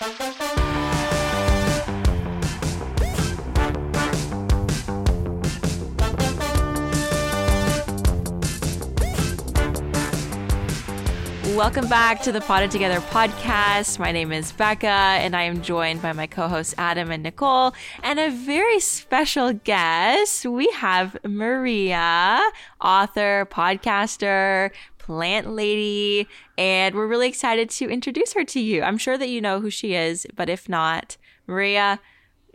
Welcome back to the Potted Together podcast. My name is Becca, and I am joined by my co hosts Adam and Nicole, and a very special guest. We have Maria, author, podcaster, plant lady, and we're really excited to introduce her to you. I'm sure that you know who she is, but if not, Maria,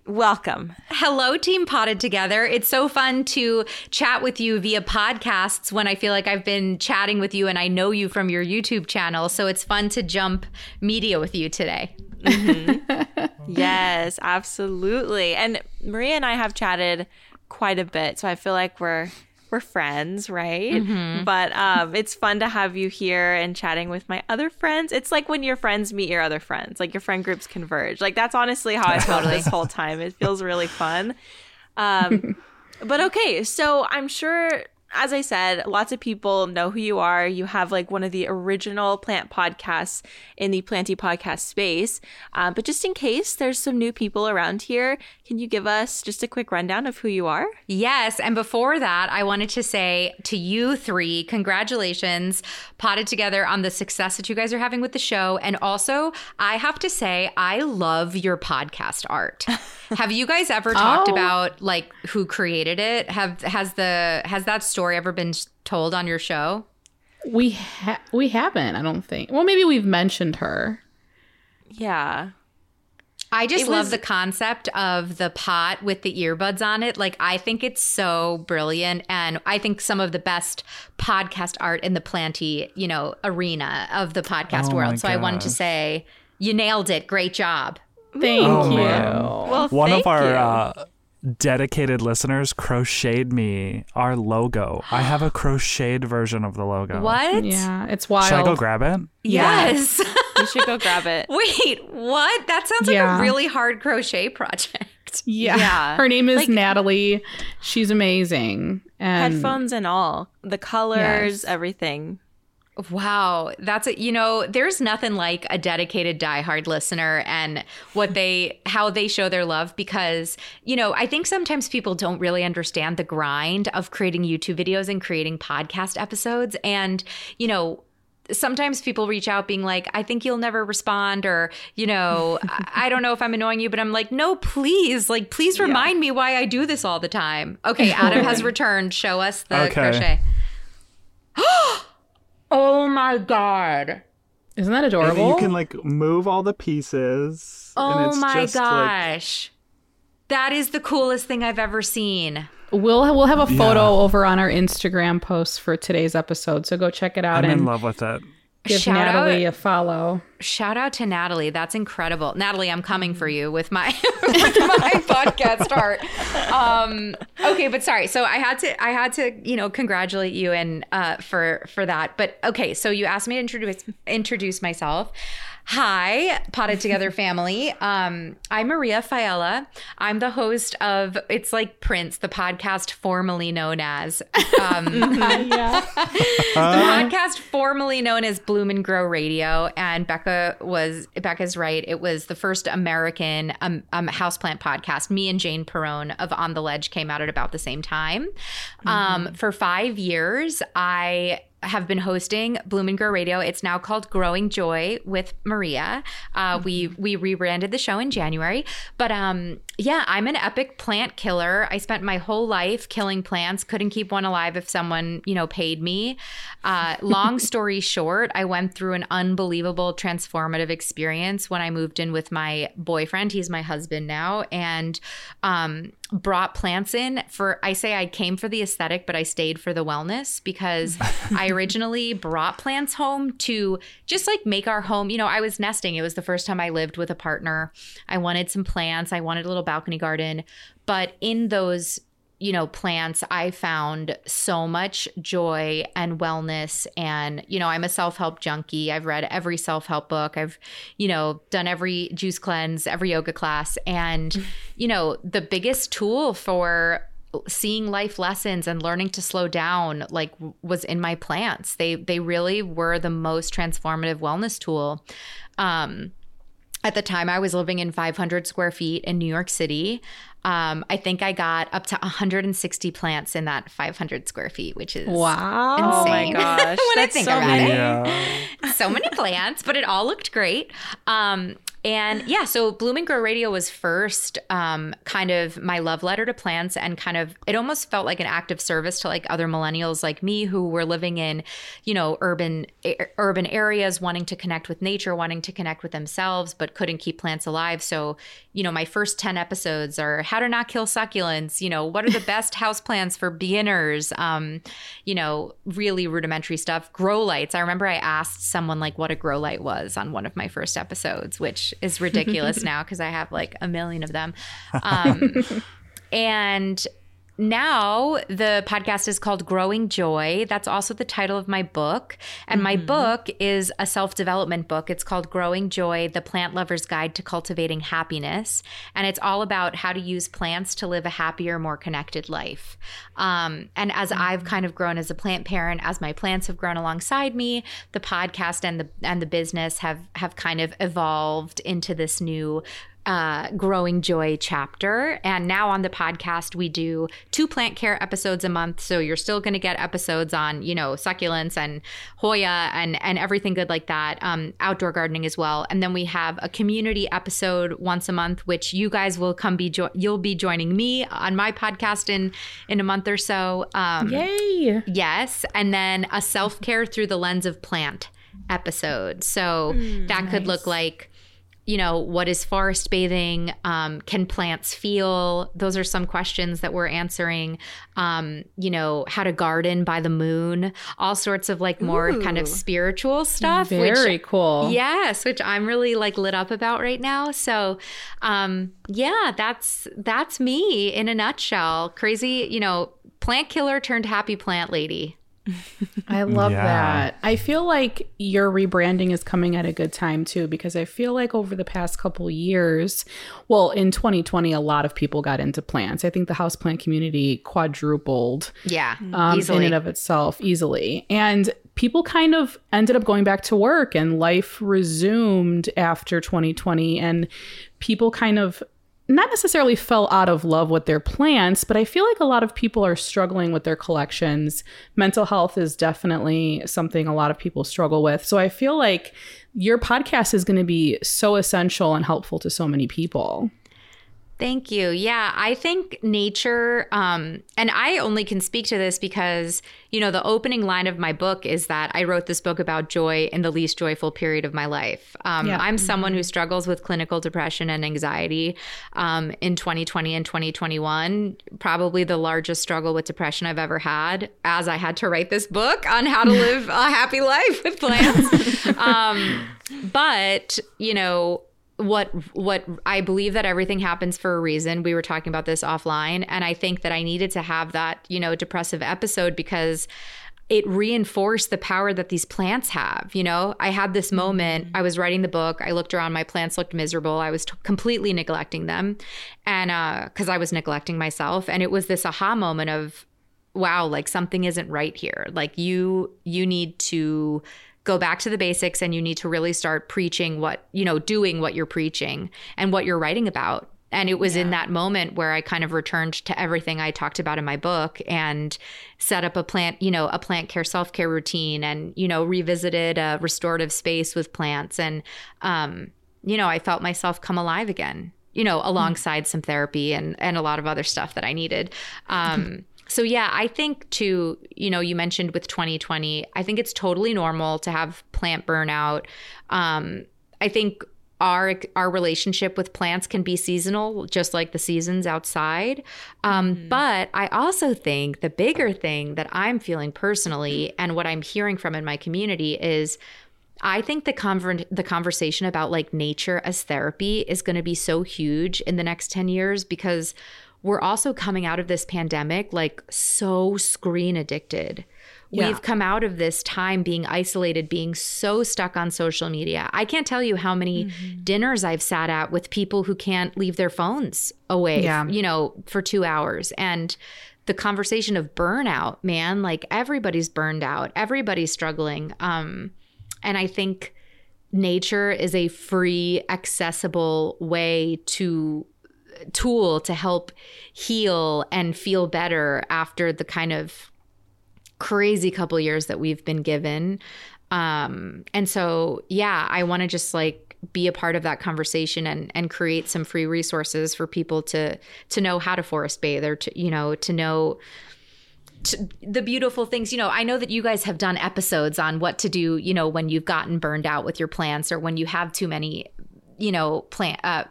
welcome. Hello, Team Potted Together. It's so fun to chat with you via podcasts when I feel like I've been chatting with you and I know you from your YouTube channel. So it's fun to jump media with you today. Mm-hmm. yes, absolutely. And Maria and I have chatted quite a bit. So I feel like we're we're friends, right? Mm-hmm. But um, it's fun to have you here and chatting with my other friends. It's like when your friends meet your other friends, like your friend groups converge. Like that's honestly how I felt this whole time. It feels really fun. Um, but okay, so I'm sure as I said, lots of people know who you are. You have like one of the original plant podcasts in the planty podcast space. Uh, but just in case there's some new people around here, can you give us just a quick rundown of who you are? Yes. And before that, I wanted to say to you three, congratulations, potted together on the success that you guys are having with the show. And also, I have to say, I love your podcast art. have you guys ever talked oh. about like who created it? Have has the has that story story ever been told on your show? We ha- we haven't, I don't think. Well, maybe we've mentioned her. Yeah. I just it love was, the concept of the pot with the earbuds on it. Like, I think it's so brilliant. And I think some of the best podcast art in the planty, you know, arena of the podcast oh world. So I wanted to say, you nailed it. Great job. Thank oh, you. Man. Well, one of our uh, dedicated listeners crocheted me our logo. I have a crocheted version of the logo. What? Yeah, it's wild. Should I go grab it? Yes. you should go grab it. Wait, what? That sounds like yeah. a really hard crochet project. Yeah. yeah. Her name is like, Natalie. She's amazing. And headphones and all. The colors, yes. everything. Wow, that's a, you know, there's nothing like a dedicated diehard listener and what they how they show their love because, you know, I think sometimes people don't really understand the grind of creating YouTube videos and creating podcast episodes and, you know, sometimes people reach out being like, I think you'll never respond, or, you know, I don't know if I'm annoying you, but I'm like, no, please, like, please remind yeah. me why I do this all the time. Okay, Adam has returned. Show us the okay. crochet. Oh my god. Isn't that adorable? And you can like move all the pieces. Oh my gosh. Like... That is the coolest thing I've ever seen. We'll we'll have a photo yeah. over on our Instagram post for today's episode, so go check it out. I'm and in love with it. Give shout Natalie out, a follow. Shout out to Natalie. That's incredible. Natalie, I'm coming for you with my with my podcast art. Um, okay, but sorry. So I had to I had to, you know, congratulate you and uh, for for that. But okay, so you asked me to introduce introduce myself. Hi, Potted Together family. Um, I'm Maria Failla. I'm the host of It's Like Prince, the podcast formerly known as um, yeah. the podcast formerly known as Bloom and Grow Radio. And Becca was Becca's right. It was the first American um, um, houseplant podcast. Me and Jane Perrone of On the Ledge came out at about the same time. Um, mm-hmm. For five years, I have been hosting Bloom and Grow Radio. It's now called Growing Joy with Maria. Uh, mm-hmm. We we rebranded the show in January, but um, yeah, I'm an epic plant killer. I spent my whole life killing plants. Couldn't keep one alive if someone you know paid me. Uh, long story short, I went through an unbelievable transformative experience when I moved in with my boyfriend. He's my husband now, and um, brought plants in for I say I came for the aesthetic but I stayed for the wellness because I originally brought plants home to just like make our home you know I was nesting it was the first time I lived with a partner I wanted some plants I wanted a little balcony garden but in those you know, plants, I found so much joy and wellness. And, you know, I'm a self help junkie. I've read every self help book. I've, you know, done every juice cleanse, every yoga class. And, you know, the biggest tool for seeing life lessons and learning to slow down like was in my plants they they really were the most transformative wellness tool um at the time I was living in 500 square feet in New York City. Um, I think I got up to 160 plants in that 500 square feet, which is Wow. Oh my insane. gosh. when I think so about many. it Yeah. so many plants, but it all looked great. Um, and yeah, so Bloom and Grow Radio was first um, kind of my love letter to plants, and kind of it almost felt like an act of service to like other millennials like me who were living in, you know, urban a- urban areas, wanting to connect with nature, wanting to connect with themselves, but couldn't keep plants alive. So, you know, my first ten episodes are how to not kill succulents. You know, what are the best house plants for beginners? Um, you know, really rudimentary stuff. Grow lights. I remember I asked someone like what a grow light was on one of my first episodes, which is ridiculous now because I have like a million of them. Um, and now the podcast is called Growing Joy. That's also the title of my book. And my book is a self development book. It's called Growing Joy The Plant Lover's Guide to Cultivating Happiness. And it's all about how to use plants to live a happier, more connected life. Um, and as I've kind of grown as a plant parent, as my plants have grown alongside me, the podcast and the and the business have have kind of evolved into this new uh, growing joy chapter. And now on the podcast, we do two plant care episodes a month. So you're still going to get episodes on, you know, succulents and Hoya and, and everything good like that, um, outdoor gardening as well. And then we have a community episode once a month, which you guys will come be, jo- you'll be joining me on my podcast in, in a month or so. Um, Yay. Yes. And then a self care through the lens of plant episode. So that could look like, you know, what is forest bathing? Um, can plants feel? Those are some questions that we're answering. Um, you know, how to garden by the moon, all sorts of like more kind of spiritual stuff. Very which, cool. Yes, which I'm really like lit up about right now. So, um, yeah, that's that's me in a nutshell. Crazy, you know, plant killer turned happy plant lady. I love Yeah. that. I feel like your rebranding is coming at a good time too, because I feel like over the past couple years, well, in 2020, a lot of people got into plants. I think the houseplant community quadrupled Yeah, um, easily. in and of itself easily. And people kind of ended up going back to work and life resumed after 2020. And people kind of not necessarily fell out of love with their plants, but I feel like a lot of people are struggling with their collections. Mental health is definitely something a lot of people struggle with. So I feel like your podcast is going to be so essential and helpful to so many people. Thank you. Yeah, I think nature, um, and I only can speak to this because, you know, the opening line of my book is that I wrote this book about joy in the least joyful period of my life. Um, Yeah. I'm someone who struggles with clinical depression and anxiety um, in 2020 and 2021. Probably the largest struggle with depression I've ever had, as I had to write this book on how to live a happy life with plants. um, but, you know, what what I believe that everything happens for a reason. We were talking about this offline and I think that I needed to have that, you know, depressive episode because it reinforced the power that these plants have. You know, I had this moment, I was writing the book, I looked around, my plants looked miserable. I was t- completely neglecting them. And uh cuz I was neglecting myself and it was this aha moment of wow, like something isn't right here. Like you you need to go back to the basics and you need to really start preaching what, you know, doing what you're preaching and what you're writing about. And it was in that moment where I kind of returned to everything I talked about in my book and set up a plant, you know, a plant care self care routine and, you know, revisited a restorative space with plants. And, um, you know, I felt myself come alive again, you know, alongside some therapy and, and a lot of other stuff that I needed. Um, so yeah, I think too, you know, you mentioned with 2020, I think it's totally normal to have plant burnout. Um, I think our our relationship with plants can be seasonal, just like the seasons outside. Um, But I also think the bigger thing that I'm feeling personally, and what I'm hearing from in my community is. I think the conver- the conversation about like nature as therapy is going to be so huge in the next 10 years because we're also coming out of this pandemic like so screen addicted. Yeah. We've come out of this time being isolated, being so stuck on social media. I can't tell you how many dinners I've sat at with people who can't leave their phones away, Yeah. you know, for 2 hours and the conversation of burnout, man, like everybody's burned out, everybody's struggling. Um and I think nature is a free, accessible way to tool to help heal and feel better after the kind of crazy couple years that we've been given. Um, and so, yeah, I want to just like be a part of that conversation and and create some free resources for people to to know how to forest bathe or to you know to know the beautiful things you know i know that you guys have done episodes on what to do you know when you've gotten burned out with your plants or when you have too many you know plant uh,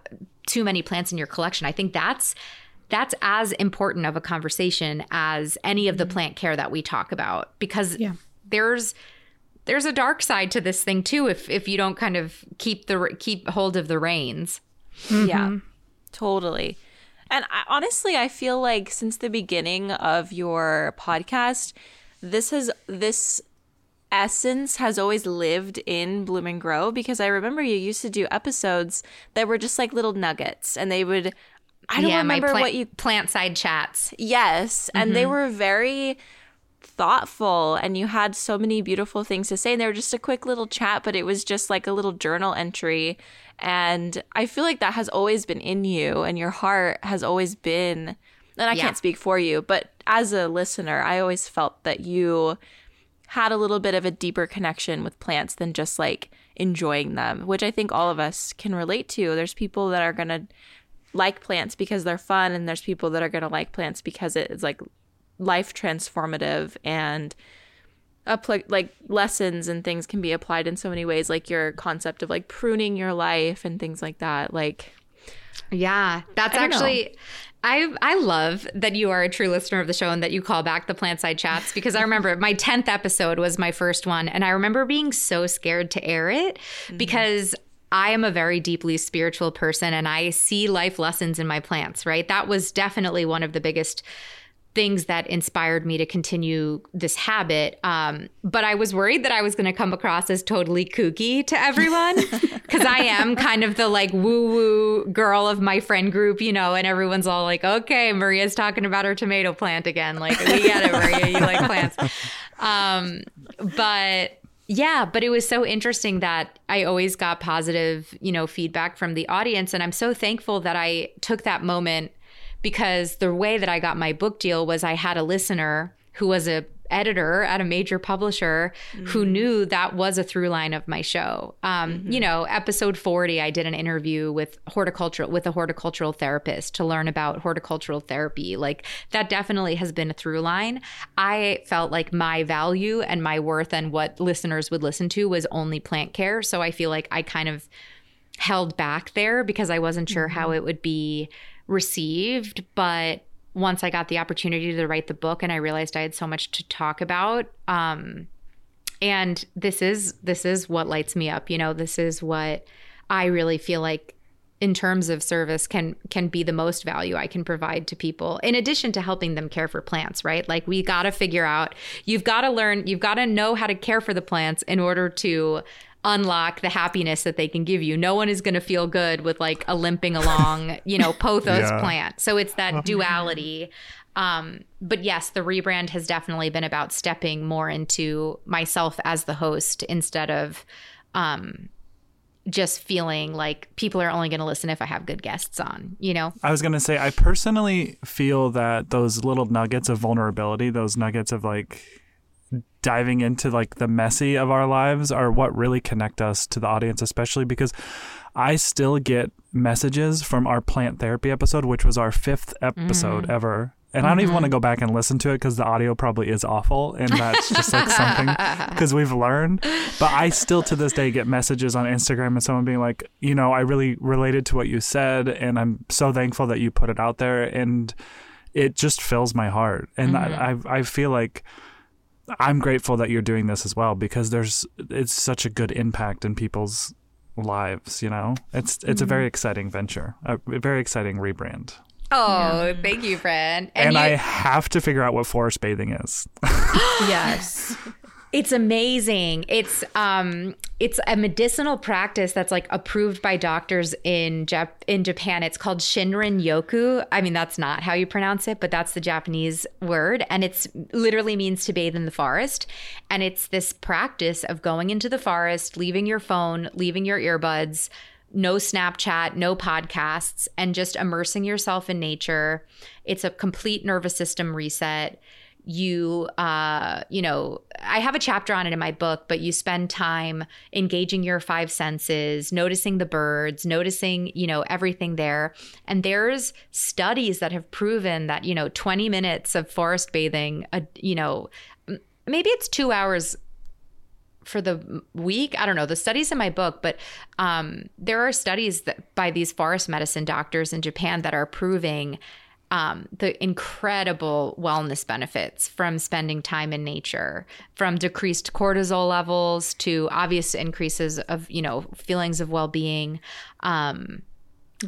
too many plants in your collection. I think that's that's as important of a conversation as any of the mm-hmm. plant care that we talk about because Yeah. there's there's a dark side to this thing too if if you don't kind of keep the keep hold of the reins. Mm-hmm. Yeah, totally. And I, honestly, I feel like since the beginning of your podcast, this has this essence has always lived in Bloom and Grow because I remember you used to do episodes that were just like little nuggets, and they would. I don't remember plant, what you plant side chats Yes, and they mm-hmm. were very thoughtful and you had so many beautiful things to say and they were just a quick little chat but it was just like a little journal entry and I feel like that has always been in you and your heart has always been and I Yeah. can't speak for you but as a listener I always felt that you had a little bit of a deeper connection with plants than just like enjoying them, which I think all of us can relate to. There's people that are going to like plants because they're fun, and there's people that are going to like plants because it is like life transformative and like lessons and things can be applied in so many ways like your concept of like pruning your life and things like that like Yeah, that's I actually I I love that you are a true listener of the show and that you call back the plant side chats because I remember my 10th episode was my first one and I remember being so scared to air it mm-hmm. because I am a very deeply spiritual person and I see life lessons in my plants, right? That was definitely one of the biggest things that inspired me to continue this habit. Um, but I was worried that I was going to come across as totally kooky to everyone because I am kind of the like woo woo girl of my friend group, you know, and everyone's all like, okay, Maria's talking about her tomato plant again. Like, we get it, Maria, you like plants. Um, but yeah, but it was so interesting that I always got positive, you know, feedback from the audience. And I'm so thankful that I took that moment because the way that I got my book deal was I had a listener who was a editor at a major publisher who mm. knew that was a through line of my show. Um, You mm-hmm. know, episode 40, I did an interview with horticultural with a horticultural therapist to learn about horticultural therapy. Like that definitely has been a through line. I felt like my value and my worth and what listeners would listen to was only plant care. So I feel like I kind of held back there because I wasn't sure how mm-hmm. it would be received. But once I got the opportunity to write the book and I realized I had so much to talk about, um, and this is this is what lights me up. You know, this is what I really feel like in terms of service can can be the most value I can provide to people in addition to helping them care for plants, right? Like we got to figure out you've got to learn, you've got to know how to care for the plants in order to unlock the happiness that they can give you. No one is going to feel good with like a limping along, you know, pothos Yeah. plant. So it's that duality. Um, but yes, the rebrand has definitely been about stepping more into myself as the host instead of um, just feeling like people are only going to listen if I have good guests on, you know? I was going to say, I personally feel that those little nuggets of vulnerability, those nuggets of like diving into like the messy of our lives are what really connect us to the audience, especially because I still get messages from our plant therapy episode, which was our fifth episode mm-hmm. ever. And I don't even want to mm-hmm. go back and listen to it because the audio probably is awful. And that's just like something because we've learned. But I still to this day get messages on Instagram and someone being like, you know, I really related to what you said. And I'm so thankful that you put it out there. And it just fills my heart. And I, mm-hmm. I, I feel like I'm grateful that you're doing this as well because there's it's such a good impact in people's lives. You know, it's it's a very mm-hmm. exciting venture, a very exciting rebrand. Oh, thank you, friend. And, you, I have to figure out what forest bathing is. Yes. It's amazing. It's um it's a medicinal practice that's like approved by doctors in Jap- in Japan. It's called Shinrin Yoku. I mean that's not how you pronounce it, but that's the Japanese word and it's literally means to bathe in the forest. And it's this practice of going into the forest, leaving your phone, leaving your earbuds, no Snapchat, no podcasts, and just immersing yourself in nature. It's a complete nervous system reset you uh you know i have a chapter on it in my book but you spend time engaging your five senses noticing the birds noticing you know everything there. And there's studies that have proven that you know 20 minutes of forest bathing uh, you know maybe it's 2 hours for the week. I don't know the studies in my book but um, there are studies that by these forest medicine doctors in japan that are proving um, the incredible wellness benefits from spending time in nature, from decreased cortisol levels to obvious increases of you know feelings of well being. Um,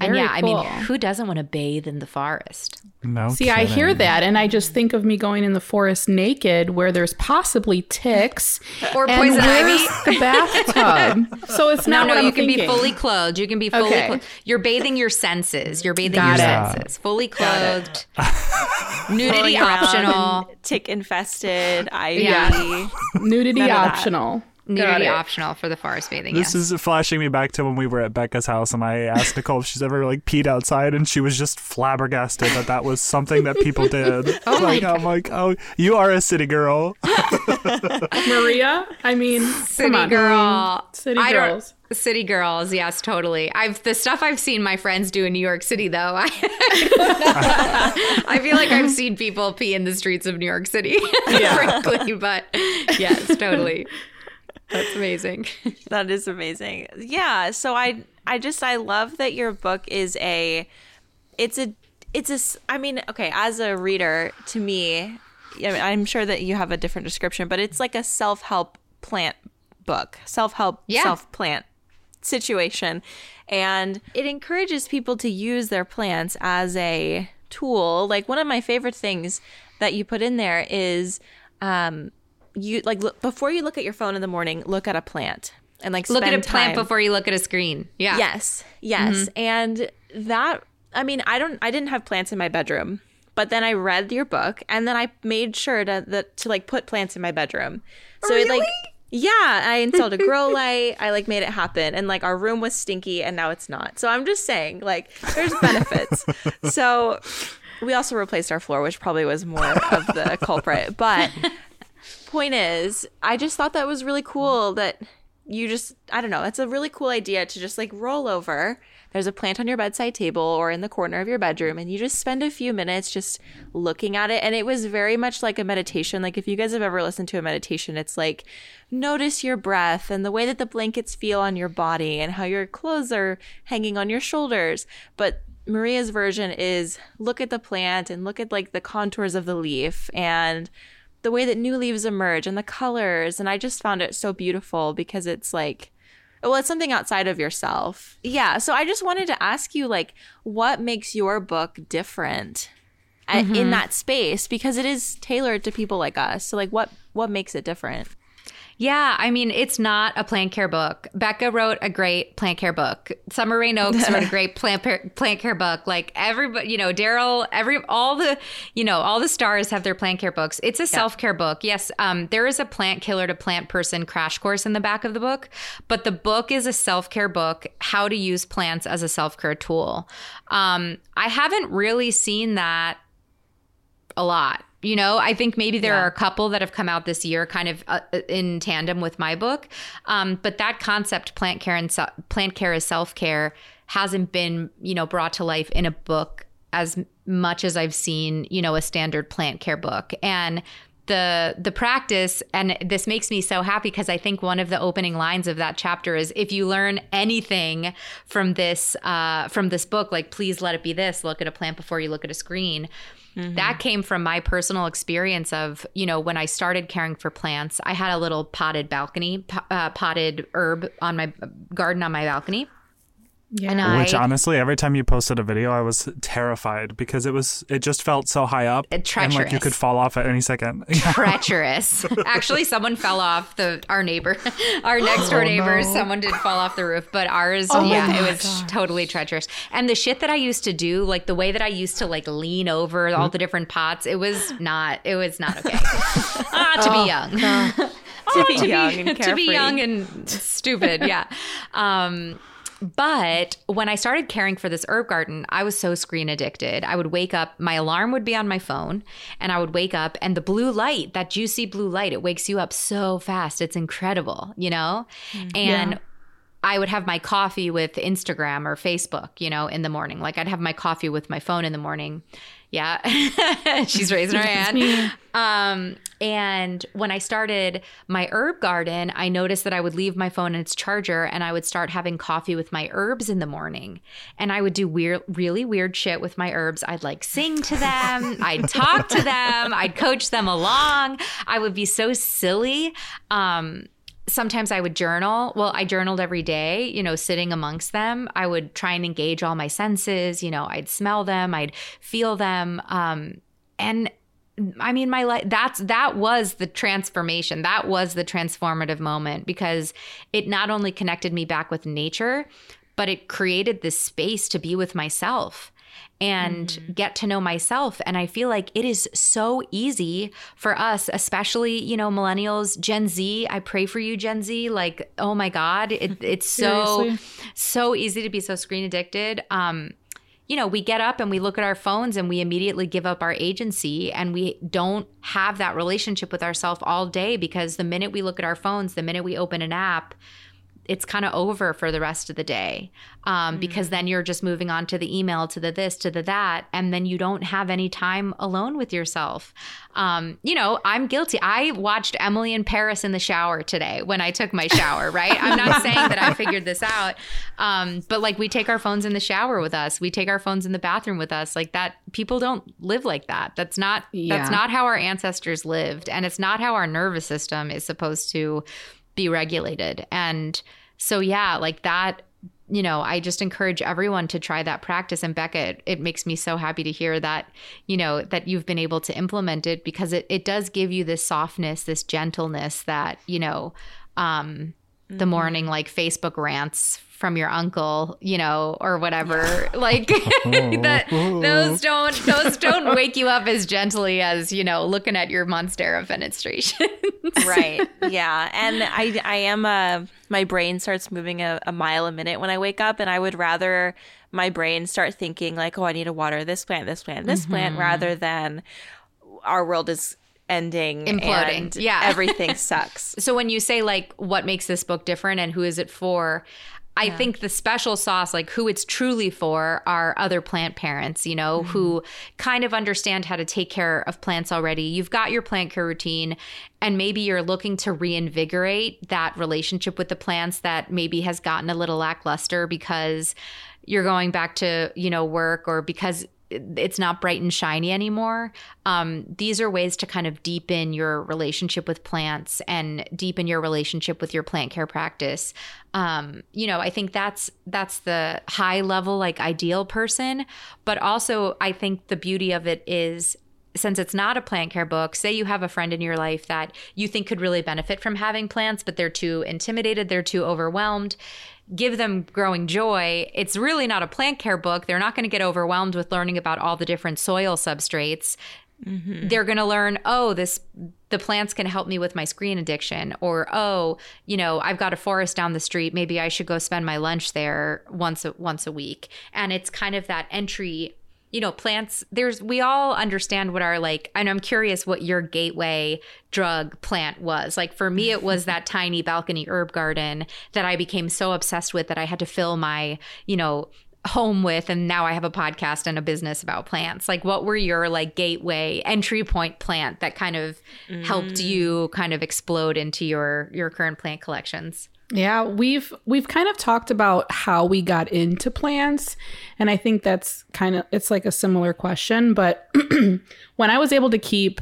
and yeah, cool. I mean, who doesn't want to bathe in the forest? No. See, I hear that, and I just think of me going in the forest naked, where there's possibly ticks Or poison where's ivy. the bathtub. so it's not no, what you I'm can be fully clothed. You can be fully Okay. clothed. You're bathing your senses. You're bathing Got your it. senses. Fully clothed. Nudity optional. tick infested, ivy. Yeah. nudity None that. optional. Got Nudity optional for the forest bathing. This yes. is flashing me back to when we were at Becca's house, and I asked Nicole if she's ever like peed outside, and she was just flabbergasted that that was something that people did. Oh my like I'm like, oh, you are a city girl. Maria, I mean, City girl. Um, city I don't- girls. City girls, yes, totally. I've the stuff I've seen my friends do in New York City, though. I, I feel like I've seen people pee in the streets of New York City, frankly. But yes, totally. That's amazing. That is amazing. Yeah, so I I just I love that your book is a it's a it's a I mean, okay, as a reader to me, I'm sure that you have a different description, but it's like a self-help plant book. Self-help Yeah. self-plant situation and it encourages people to use their plants as a tool. Like one of my favorite things that you put in there is um you like look, before you look at your phone in the morning, look at a plant and like Look at a plant time- before you look at a screen. Yeah. Yes, yes, mm-hmm. and that I mean I don't I didn't have plants in my bedroom, but then I read your book and then I made sure to that to like put plants in my bedroom. So it like yeah, I installed a grow light. I like made it happen, and like our room was stinky, and now it's not. So I'm just saying, like, there's benefits. so we also replaced our floor, which probably was more of the culprit. But point is, I just thought that was really cool that you just, I don't know, it's a really cool idea to just like roll over. There's a plant on your bedside table or in the corner of your bedroom, and you just spend a few minutes just looking at it. And it was very much like a meditation. Like, if you guys have ever listened to a meditation, it's like notice your breath and the way that the blankets feel on your body and how your clothes are hanging on your shoulders. But Maria's version is look at the plant and look at like the contours of the leaf and the way that new leaves emerge and the colors and i just found it so beautiful because it's like well it's something outside of yourself. Yeah so i just wanted to ask you like what makes your book different a- in mm-hmm. that space? Because it is tailored to people like us. So like what what makes it different Yeah, I mean, it's not a plant care book. Becca wrote a great plant care book. Summer Rayne Oakes wrote a great plant par- plant care book. Like everybody, you know, Darryl, every all the, you know, all the stars have their plant care books. It's a self care book. Yes, um, there is a plant killer to plant person crash course in the back of the book, but the book is a self care book. How to use plants as a self care tool. Um, I haven't really seen that a lot. You know, I think maybe there are a couple that have come out this year, kind of uh, in tandem with my book. Um, but that concept, plant care and plant care is self care, hasn't been you know brought to life in a book as much as I've seen you know a standard plant care book and the the practice and this makes me so happy because i think one of the opening lines of that chapter is if you learn anything from this uh, from this book like please let it be this look at a plant before you look at a screen that came from my personal experience of you know when i started caring for plants i had a little potted balcony uh, potted herb on my garden on my balcony Yeah. And I, Which honestly, every time you posted a video, I was terrified because it was it just felt so high up Uh, and like you could fall off at any second. treacherous. Actually, someone fell off the our neighbor, our next door Oh, neighbor. no. Someone did fall off the roof, but ours, Oh, yeah, it was totally treacherous. And the shit that I used to do, like the way that I used to like lean over all the different pots, it was not. It was not okay. ah, to be young. to be young and to be young and stupid yeah um but when I started caring for this herb garden, I was so screen addicted. I would wake up, my alarm would be on my phone, and I would wake up, and the blue light, that juicy blue light, it wakes you up so fast. It's incredible, you know? Mm. And Yeah. I would have my coffee with Instagram or Facebook, you know, in the morning. Like I'd have my coffee with my phone in the morning. Yeah. She's raising her hand. Um, and when I started my herb garden, I noticed that I would leave my phone in its charger and I would start having coffee with my herbs in the morning. And I would do weird, really weird shit with my herbs. I'd like sing to them, I'd talk to them, I'd coach them along. I would be so silly. Um, sometimes I would journal. Well, I journaled every day, you know, sitting amongst them. I would try and engage all my senses. You know, I'd smell them, I'd feel them. Um, and I mean, my life, that's, that was the transformation. That was the transformative moment because it not only connected me back with nature, but it created this space to be with myself and get to know myself. And i feel like it is so easy for us especially you know millennials gen z. I pray for you gen z. Like oh my god it, it's so so easy to be so screen addicted. Um you know, we get up and we look at our phones and we immediately give up our agency and we don't have that relationship with ourselves all day because the minute we look at our phones, the minute we open an app, it's kind of over for the rest of the day um, because then you're just moving on to the email to the this to the that and then you don't have any time alone with yourself. Um, you know i'm guilty. I watched emily in paris in the shower today when i took my shower right? I'm not saying that i figured this out um, but like we take our phones in the shower with us. We take our phones in the bathroom with us. Like that people don't live like that. That's not Yeah. that's not how our ancestors lived and it's not how our nervous system is supposed to be regulated. And so, yeah, like that, you know, I just encourage everyone to try that practice. And Becca, it, it makes me so happy to hear that, you know, that you've been able to implement it because it, it does give you this softness, this gentleness that, you know, um, the morning like Facebook rants from your uncle, you know, or whatever. Like that those don't those don't wake you up as gently as, you know, looking at your Monstera fenestration. right yeah and i i am a my brain starts moving a, a mile a minute when i wake up and i would rather my brain start thinking like oh i need to water this plant this plant this plant mm-hmm. rather than our world is ending Imploding. and Yeah. everything sucks So when you say like what makes this book different and who is it for, I think the special sauce, like who it's truly for, are other plant parents, you know, who mm-hmm. kind of understand how to take care of plants already. You've got your plant care routine, and maybe you're looking to reinvigorate that relationship with the plants that maybe has gotten a little lackluster because you're going back to, you know, work or because it's not bright and shiny anymore. Um, these are ways to kind of deepen your relationship with plants and deepen your relationship with your plant care practice. Um, you know, I think that's that's the high level, like ideal person. But also, I think the beauty of it is since it's not a plant care book, say you have a friend in your life that you think could really benefit from having plants, but they're too intimidated, they're too overwhelmed. Give them growing joy. It's really not a plant care book. They're not going to get overwhelmed with learning about all the different soil substrates. Mm-hmm. They're going to learn, oh, this the plants can help me with my screen addiction or oh, you know, I've got a forest down the street, maybe I should go spend my lunch there once a, once a week. And it's kind of that entry you know, plants, there's, we all understand what our like, and I'm curious what your gateway drug plant was. Like for me, it was that tiny balcony herb garden that I became so obsessed with that I had to fill my, you know, home with. And now I have a podcast and a business about plants. Like, what were your like gateway entry point plant that kind of helped mm. you kind of explode into your, your current plant collections? Yeah, we've we've kind of talked about how we got into plants and I think that's kind of it's like a similar question, but when I was able to keep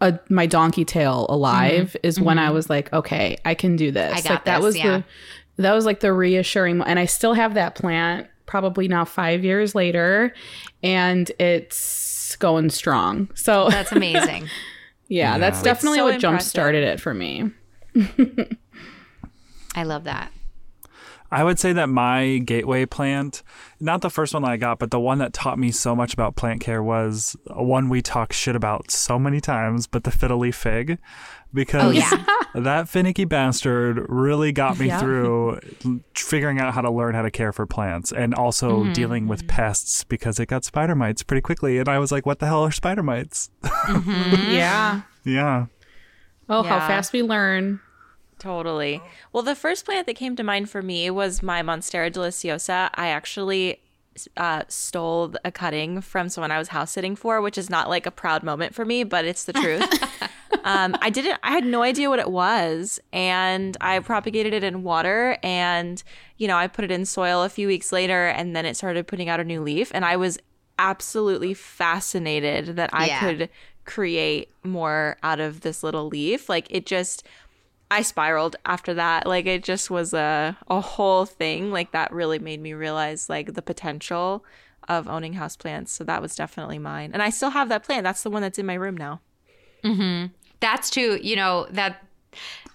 a, my donkey tail alive is when I was like, okay, I can do this. Mm-hmm. I got like that was yeah. the that was like the reassuring and I still have that plant probably now five years later, and it's going strong. So That's amazing. yeah, Yeah. that's definitely so what jump started it for me. I love that. I would say that my gateway plant, not the first one that I got, but the one that taught me so much about plant care was one we talk shit about so many times, but the fiddle leaf fig. Because Oh, yeah. that finicky bastard really got me Yeah. through figuring out how to learn how to care for plants and also Mm-hmm. dealing with pests because it got spider mites pretty quickly. And I was like, what the hell are spider mites? Yeah. yeah. Oh, how fast we learn. Totally. Well, the first plant that came to mind for me was my Monstera deliciosa. I actually uh, stole a cutting from someone I was house sitting for, which is not like a proud moment for me, but it's the truth. um, I didn't. I had no idea what it was, and I propagated it in water, and you know, I put it in soil a few weeks later, and then it started putting out a new leaf, and I was absolutely fascinated that I Yeah. could create more out of this little leaf. Like it just I spiraled after that. Like it just was a a whole thing. Like that really made me realize like the potential of owning houseplants. So that was definitely mine. And I still have that plant. That's the one that's in my room now. Mm-hmm. That's too, you know, that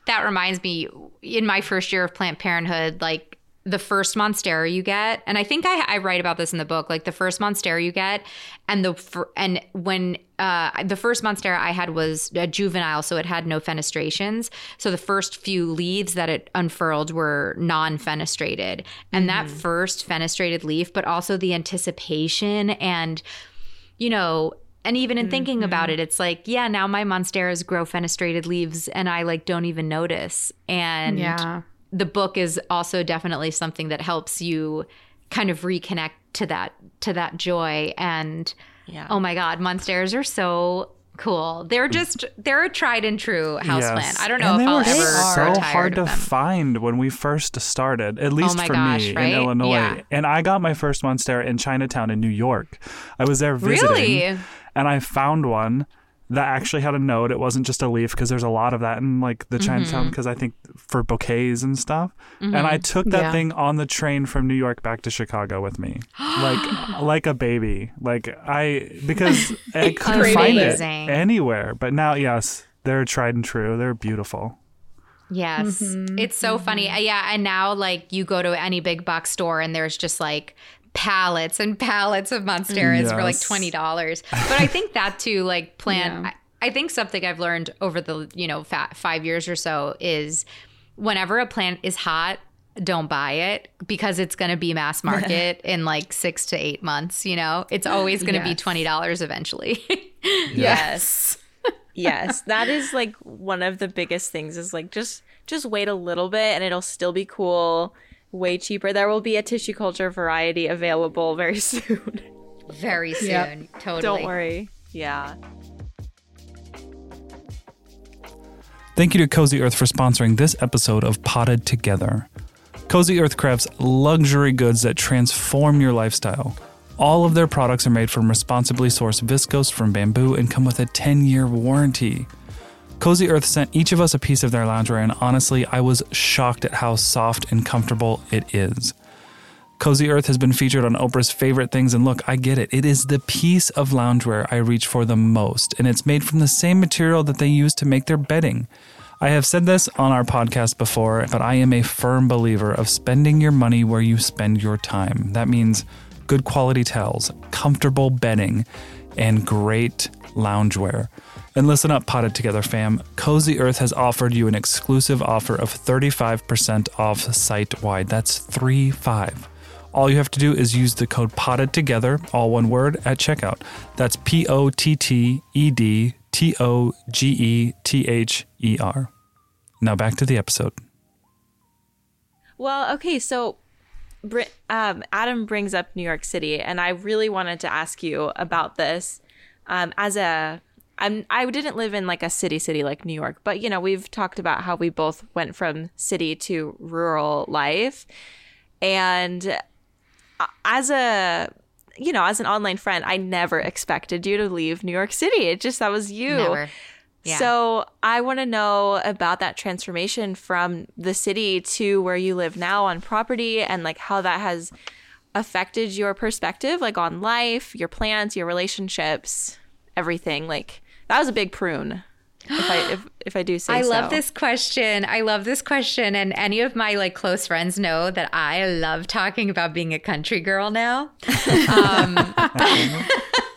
that reminds me in my first year of plant Parenthood, like the first monstera you get, and I think I, I write about this in the book, like the first monstera you get, and the fir- and when uh, the first monstera I had was a juvenile, so it had no fenestrations. So the first few leaves that it unfurled were non-fenestrated, and that first fenestrated leaf, but also the anticipation and you know, and even in thinking about it, it's like, yeah, now my monsteras grow fenestrated leaves and I like don't even notice. And Yeah. The book is also definitely something that helps you kind of reconnect to that to that joy and Yeah. oh my god, monsteras are so cool. They're just they're a tried and true houseplant. Yes. I don't know and if they I'll were ever so grow tired hard to them. find when we first started, at oh least my for gosh, me right? in Illinois. Yeah. And I got my first monstera in Chinatown in New York. I was there visiting, Really? and I found one that actually had a note. It wasn't just a leaf because there's a lot of that in like the Chinatown Mm-hmm. because I think for bouquets and stuff. And I took that Yeah. thing on the train from New York back to Chicago with me, like like a baby. Like I because I couldn't find it anywhere. But now, yes, they're tried and true. They're beautiful. Yes. It's so funny. Uh, Yeah. And now, like, you go to any big box store and there's just like pallets and pallets of Monsteras for like $20. But I think that too, like, plan. Yeah. I, I think something I've learned over the, you know, fa- five years or so is whenever a plant is hot, don't buy it because it's going to be mass market in like six to eight months. You know, it's always going to Yes. be $20 eventually. Yes. yes. That is like one of the biggest things is like just just wait a little bit and it'll still be cool. Way cheaper. There will be a tissue culture variety available very soon. Very soon. Yep. Totally. Don't worry. Yeah. Thank you to Cozy Earth for sponsoring this episode of Potted Together. Cozy Earth crafts luxury goods that transform your lifestyle. All of their products are made from responsibly sourced viscose from bamboo and come with a 10 year warranty. Cozy Earth sent each of us a piece of their loungewear, and honestly, I was shocked at how soft and comfortable it is. Cozy Earth has been featured on Oprah's favorite things, and look, I get it. It is the piece of loungewear I reach for the most, and it's made from the same material that they use to make their bedding. I have said this on our podcast before, but I am a firm believer of spending your money where you spend your time. That means good quality towels, comfortable bedding, and great loungewear. And listen up, potted together fam. Cozy Earth has offered you an exclusive offer of 35% off site wide. That's 3 5. All you have to do is use the code potted together, all one word, at checkout. That's P O T T E D T O G E T H E R. Now back to the episode. Well, okay, so um, Adam brings up New York City, and I really wanted to ask you about this. Um, as a, I'm, I didn't live in like a city city like New York, but you know we've talked about how we both went from city to rural life, and uh, as a, you know, as an online friend, I never expected you to leave New York City. It just that was you. Never. Yeah. So I want to know about that transformation from the city to where you live now on property and like how that has affected your perspective, like on life, your plans, your relationships, everything. Like that was a big prune. If I if, if I do say so. I so. love this question. I love this question. And any of my like close friends know that I love talking about being a country girl now. Um,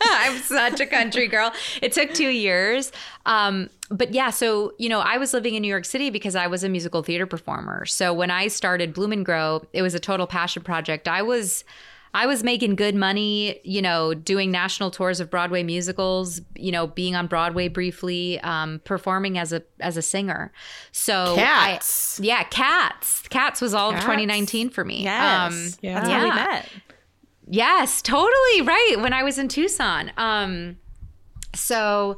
I'm such a country girl. It took two years. Um, but yeah, so, you know, I was living in New York City because I was a musical theater performer. So when I started Bloom and Grow, it was a total passion project. I was. I was making good money, you know, doing national tours of Broadway musicals, you know, being on Broadway briefly, um, performing as a as a singer. So Cats. I, yeah, Cats. Cats was all Cats. of 2019 for me. Yes. Um, Yeah. That's how we met. Yes, totally right. When I was in Tucson. Um, so,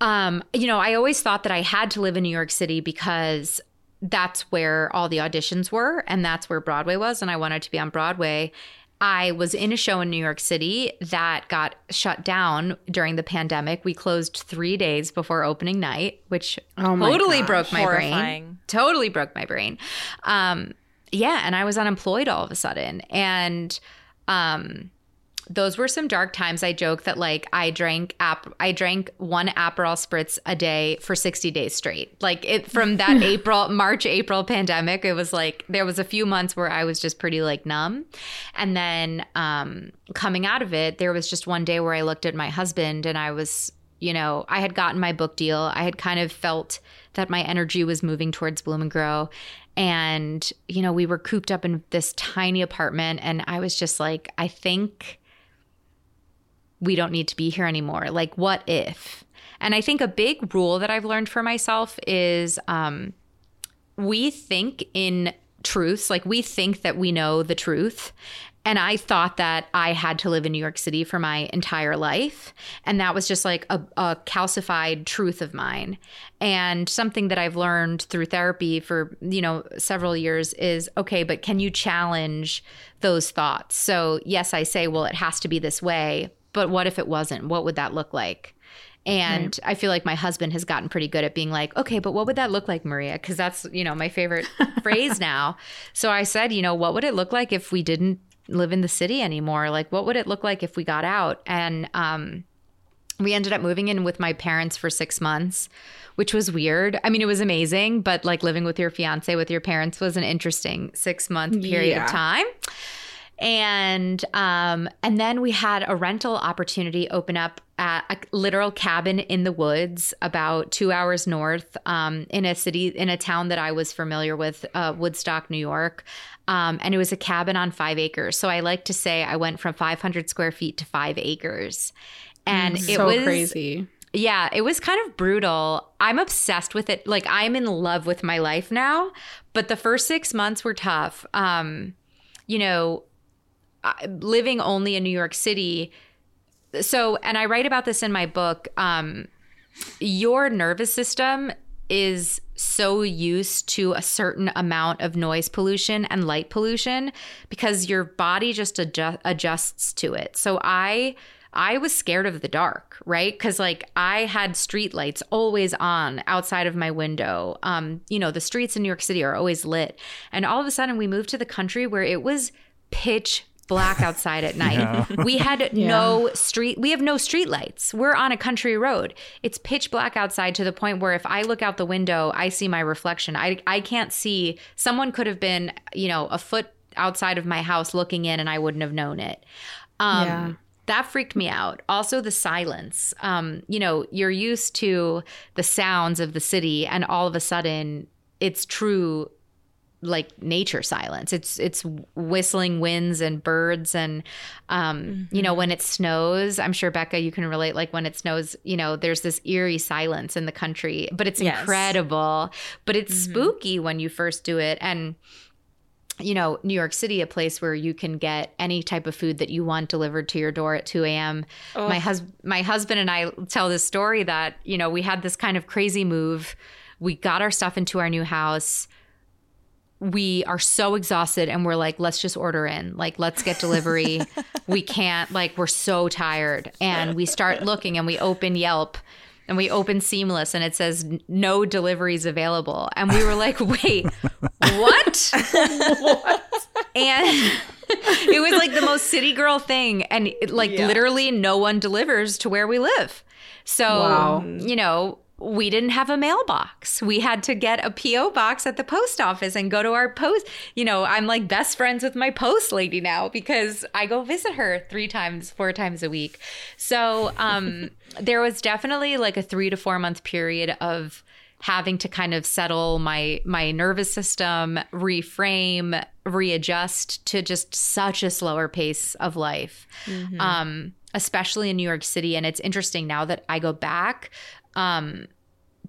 um, you know, I always thought that I had to live in New York City because that's where all the auditions were and that's where Broadway was. And I wanted to be on Broadway. I was in a show in New York City that got shut down during the pandemic. We closed three days before opening night, which Oh my totally gosh. broke my brain. Totally broke my brain. Um, yeah, and I was unemployed all of a sudden. And um those were some dark times. I joke that like I drank app I drank one Aperol spritz a day for 60 days straight. Like it from that April March April pandemic, it was like there was a few months where I was just pretty like numb. And then um coming out of it, there was just one day where I looked at my husband and I was you know, I had gotten my book deal. I had kind of felt that my energy was moving towards Bloom and Grow. And, you know, we were cooped up in this tiny apartment. And I was just like, I think we don't need to be here anymore. Like, what if? And I think a big rule that I've learned for myself is um, we think in truths, like we think that we know the truth. And I thought that I had to live in New York City for my entire life. And that was just like a, a calcified truth of mine. And something that I've learned through therapy for, you know, several years is okay, but can you challenge those thoughts? So, yes, I say, well, it has to be this way. But what if it wasn't? What would that look like? And I feel like my husband has gotten pretty good at being like, okay, but what would that look like, Maria? Because that's, you know, my favorite phrase now. So I said, you know, what would it look like if we didn't live in the city anymore? Like, what would it look like if we got out? And um, we ended up moving in with my parents for six months, which was weird. I mean, it was amazing, but like living with your fiance, with your parents was an interesting six month period Yeah. of time and um, and then we had a rental opportunity open up at a literal cabin in the woods about two hours north um, in a city in a town that i was familiar with uh, woodstock new york um, and it was a cabin on five acres so i like to say i went from 500 square feet to five acres and it was crazy. yeah, it was kind of brutal. I'm obsessed with it. Like I'm in love with my life now, but the first 6 months were tough. Um you know, living only in New York City. So, and I write about this in my book. Um your nervous system is so used to a certain amount of noise pollution and light pollution because your body just adjust, adjusts to it. So I I was scared of the dark, right? Cuz like I had street lights always on outside of my window. Um you know, the streets in New York City are always lit. And all of a sudden we moved to the country where it was pitch black outside at night. Yeah. We had no street we have no street lights. We're on a country road. It's pitch black outside to the point where if I look out the window, I see my reflection. I I can't see someone could have been, you know, a foot outside of my house looking in and I wouldn't have known it. Um Yeah. that freaked me out. Also, the silence. Um, you know, you're used to the sounds of the city, and all of a sudden, it's true like nature silence. It's it's whistling winds and birds and um you know when it snows, I'm sure Becca you can relate like when it snows, you know, there's this eerie silence in the country, but it's Yes. incredible. But it's spooky when you first do it and you know, New York City, a place where you can get any type of food that you want delivered to your door at 2 a.m. My hus- my husband and I tell this story that, you know, we had this kind of crazy move. We got our stuff into our new house. We are so exhausted and we're like, let's just order in. Like, let's get delivery. we can't, like, we're so tired. And we start looking and we open Yelp and we open Seamless and it says no deliveries available. And we were like, wait, what? and it was like the most city girl thing. And it, like Yeah. literally no one delivers to where we live. So, Wow. you know, we didn't have a mailbox. We had to get a PO box at the post office and go to our post. You know, I'm like best friends with my post lady now because I go visit her three times, four times a week. So, um, there was definitely like a 3 to 4 month period of having to kind of settle my my nervous system, reframe, readjust to just such a slower pace of life. Um especially in New York City and it's interesting now that I go back um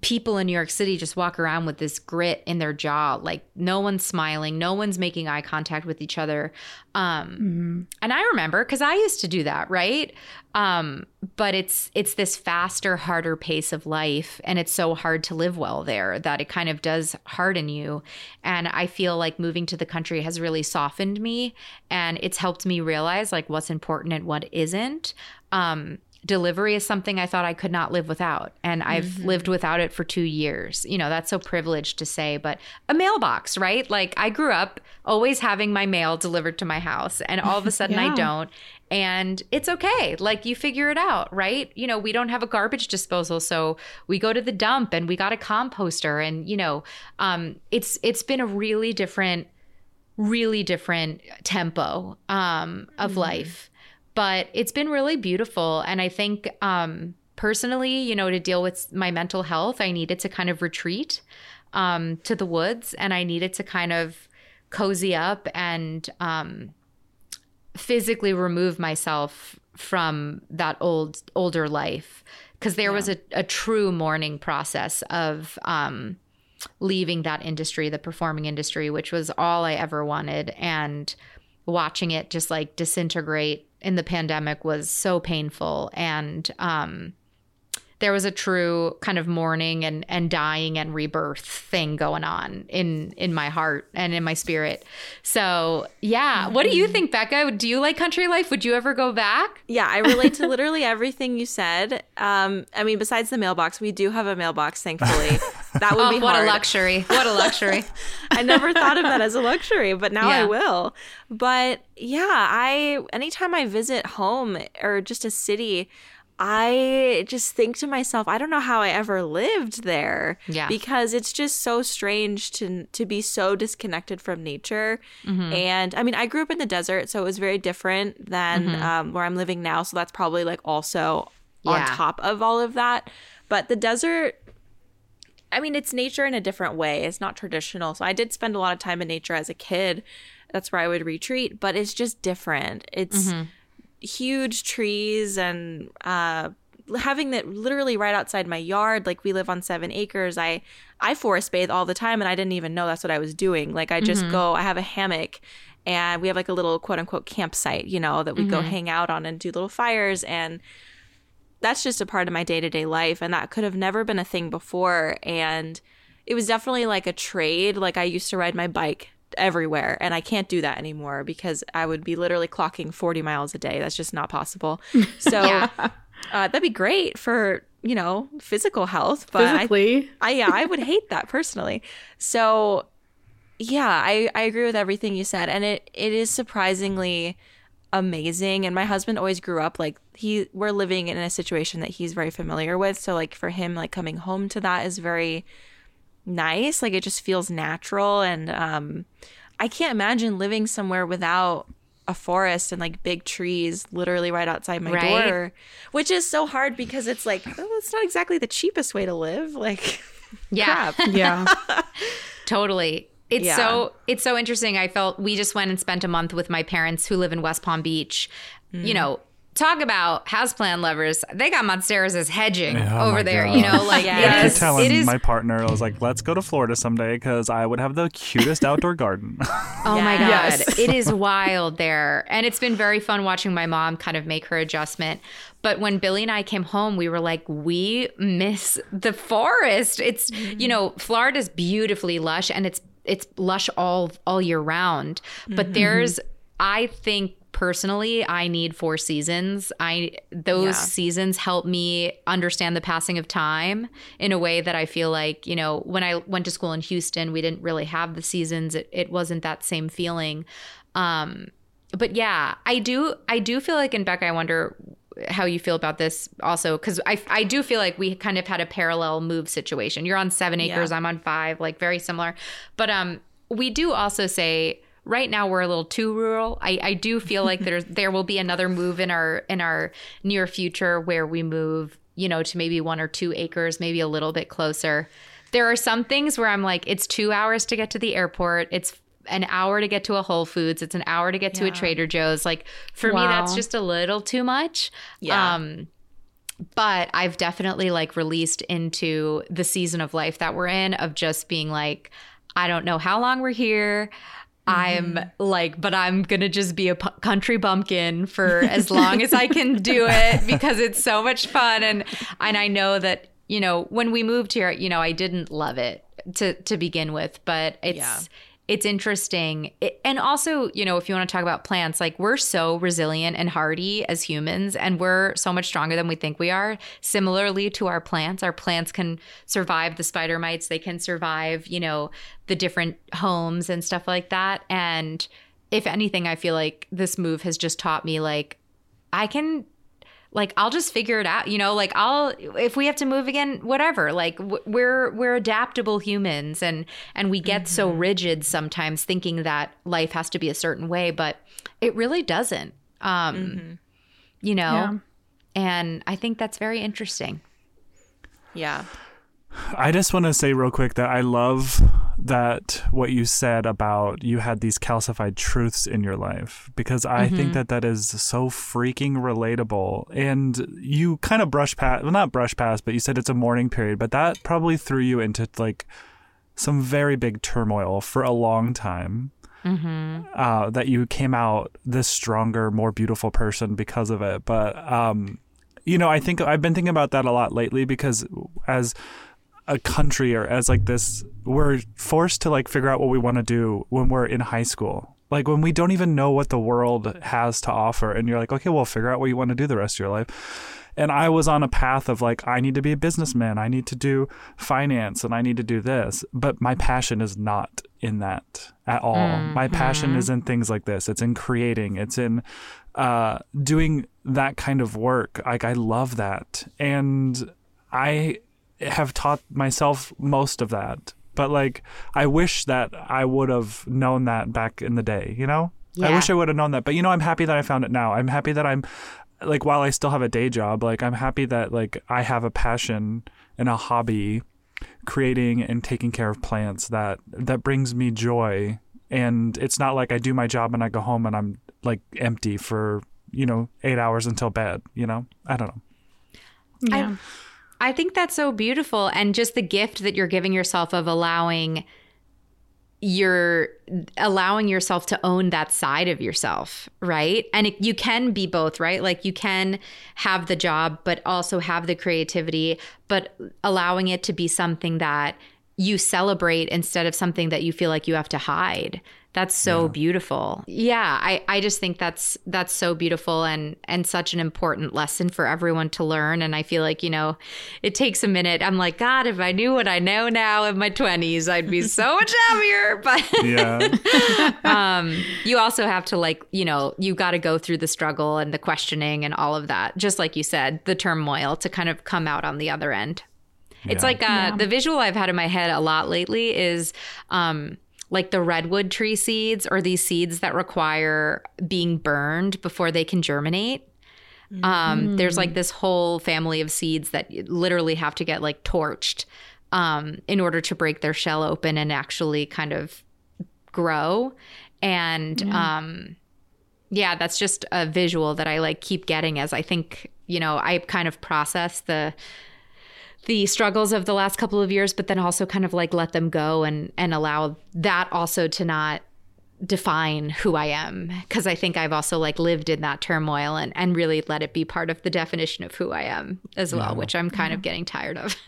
people in New York City just walk around with this grit in their jaw like no one's smiling, no one's making eye contact with each other. Um and I remember cuz I used to do that, right? Um but it's it's this faster, harder pace of life and it's so hard to live well there that it kind of does harden you. And I feel like moving to the country has really softened me and it's helped me realize like what's important and what isn't. Um delivery is something I thought I could not live without. And I've lived without it for two years. You know, that's so privileged to say, but a mailbox, right? Like I grew up always having my mail delivered to my house, and all of a sudden I don't. And it's okay. Like you figure it out, right? You know, we don't have a garbage disposal, so we go to the dump and we got a composter and you know, um it's it's been a really different really different tempo um of life but it's been really beautiful. And i think um personally you know to deal with my mental health i needed to kind of retreat um to the woods and i needed to kind of cozy up and um physically remove myself from that old older life. Because there was a, a true mourning process of um leaving that industry the performing industry which was all i ever wanted and watching it just like disintegrate in the pandemic was so painful and um there was a true kind of mourning and and dying and rebirth thing going on in in my heart and in my spirit. So, yeah, what do you think Becca? Do you like country life? Would you ever go back? Yeah, I relate to literally everything you said. Um, I mean, besides the mailbox, we do have a mailbox, thankfully. That would Oh, be what hard. a luxury. What a luxury. I never thought of that as a luxury, but now I will. But yeah, I anytime I visit home or just a city, I just think to myself, I don't know how I ever lived there. Yeah. Because it's just so strange to to be so disconnected from nature. Mm-hmm. And I mean, I grew up in the desert, so it was very different than Mm-hmm. um, where I'm living now. So that's probably like also on top of all of that. But the desert I mean, it's nature in a different way. It's not traditional. So I did spend a lot of time in nature as a kid. That's where I would retreat, but it's just different. It's mm-hmm. huge trees and uh, having that literally right outside my yard. Like we live on seven acres. I I forest bathe all the time, and I didn't even know that's what I was doing. Like I just mm-hmm. go. I have a hammock. And we have like a little quote unquote campsite, you know, that we go mm-hmm. hang out on and do little fires. And that's just a part of my day to day life. And that could have never been a thing before. And it was definitely like a trade. Like I used to ride my bike everywhere and I can't do that anymore because I would be literally clocking 40 miles a day. That's just not possible. So Yeah. uh, that'd be great for, you know, physical health. But I, Physically, I yeah, I would hate that personally. So yeah, I, I agree with everything you said. And it, it is surprisingly amazing. And my husband always grew up like he we're living in a situation that he's very familiar with. So like for him, like coming home to that is very nice. Like it just feels natural. And um I can't imagine living somewhere without a forest and like big trees literally right outside my Right. door. Which is so hard because it's like, oh, it's not exactly the cheapest way to live. Like Yeah. crap. yeah. Totally. It's Yeah. so it's so interesting. I felt we just went and spent a month with my parents who live in West Palm Beach. Mm. You know, talk about houseplant lovers. They got Monsteras as hedging Oh my over there. God. You know, like Yeah. it I kept is. telling It is. my partner, I was like, let's go to Florida someday because I would have the cutest outdoor garden. Oh my God. Yes. it is wild there. And it's been very fun watching my mom kind of make her adjustment. But when Billy and I came home, we were like, we miss the forest. It's, you know, Florida's beautifully lush and it's it's lush all all year round. But there's I think personally I need four seasons. I those Yeah. seasons help me understand the passing of time in a way that I feel like, you know, when I went to school in Houston, we didn't really have the seasons. It, it wasn't that same feeling. Um, but yeah, I do I do feel like in Becca, I wonder how you feel about this also because I, I do feel like we kind of had a parallel move situation. You're on seven acres Yeah. i'm on five like very similar. But um we do also say right now we're a little too rural. I, I do feel like there's there will be another move in our in our near future where we move you know to maybe one or two acres maybe a little bit closer. There are some things where i'm like it's two hours to get to the airport. It's an hour to get to a Whole Foods. It's an hour to get to a Trader Joe's. Like for me, that's just a little too much. Yeah. Um, but I've definitely like released into the season of life that we're in of just being like, I don't know how long we're here. I'm like, but I'm gonna just be a country bumpkin for as long as I can do it because it's so much fun, and and I know that you know when we moved here, you know I didn't love it to to begin with, but it's Yeah. It's interesting. It, and also, you know, if you want to talk about plants, like we're so resilient and hardy as humans, and we're so much stronger than we think we are. Similarly to our plants, our plants can survive the spider mites, they can survive, you know, the different homes and stuff like that. And if anything, I feel like this move has just taught me, like, I can like I'll just figure it out, you know, like I'll if we have to move again, whatever. Like we're we're adaptable humans and and we get so rigid sometimes thinking that life has to be a certain way, but it really doesn't. Um you know. Yeah. And I think that's very interesting. Yeah. I just want to say real quick that I love that what you said about you had these calcified truths in your life because I think that that is so freaking relatable. And you kind of brush past, well, not brush past, but you said it's a mourning period, but that probably threw you into like some very big turmoil for a long time. Uh, that you came out this stronger, more beautiful person because of it. But um, you know, I think I've been thinking about that a lot lately because as a country or as like this we're forced to like figure out what we want to do when we're in high school. Like when we don't even know what the world has to offer and you're like okay well figure out what you want to do the rest of your life. And i was on a path of like i need to be a businessman i need to do finance and i need to do this but my passion is not in that at all. My passion is in things like this. It's in creating. It's in uh, doing that kind of work. Like i love that. And i have taught myself most of that. But like, I wish that I would have known that back in the day, you know? I wish I would have known that. But you know, I'm happy that I found it now. I'm happy that I'm like, while I still have a day job, like, I'm happy that like I have a passion and a hobby creating and taking care of plants that that brings me joy and it's not like I do my job and I go home and I'm like empty for you know 8 hours until bed you know I don't know Yeah. I think that's so beautiful and just the gift that you're giving yourself of allowing you're allowing yourself to own that side of yourself, right? And it, you can be both, right? Like you can have the job, but also have the creativity, but allowing it to be something that you celebrate instead of something that you feel like you have to hide. That's so beautiful. Yeah, I, I just think that's that's so beautiful and and such an important lesson for everyone to learn. And I feel like, you know, it takes a minute. I'm like, God, if I knew what I know now in my twenties, I'd be so much happier. But yeah um, you also have to like, you know, you got to go through the struggle and the questioning and all of that. Just like you said, the turmoil to kind of come out on the other end. It's like uh, the visual I've had in my head a lot lately is um, like the redwood tree seeds or these seeds that require being burned before they can germinate. Um, There's like this whole family of seeds that literally have to get like torched um, in order to break their shell open and actually kind of grow. And um, yeah, that's just a visual that I like keep getting as I think, you know, I kind of process the the struggles of the last couple of years, but then also kind of like let them go and and allow that also to not define who I am because I think I've also like lived in that turmoil and and really let it be part of the definition of who I am as well, which I'm kind of getting tired of.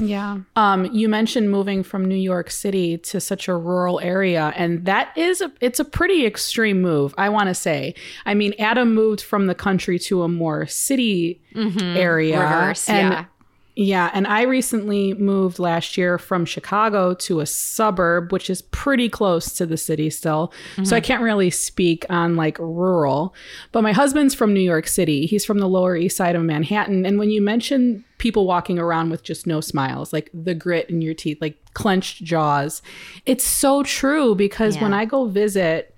Yeah. Um, you mentioned moving from New York City to such a rural area, and that is a it's a pretty extreme move, I want to say. I mean, Adam moved from the country to a more city area. Reverse, and yeah. Yeah, and I recently moved last year from Chicago to a suburb, which is pretty close to the city still. Mm-hmm. So I can't really speak on like rural. But my husband's from New York City. He's from the Lower East Side of Manhattan. And when you mention people walking around with just no smiles, like the grit in your teeth, like clenched jaws, it's so true because yeah. when I go visit,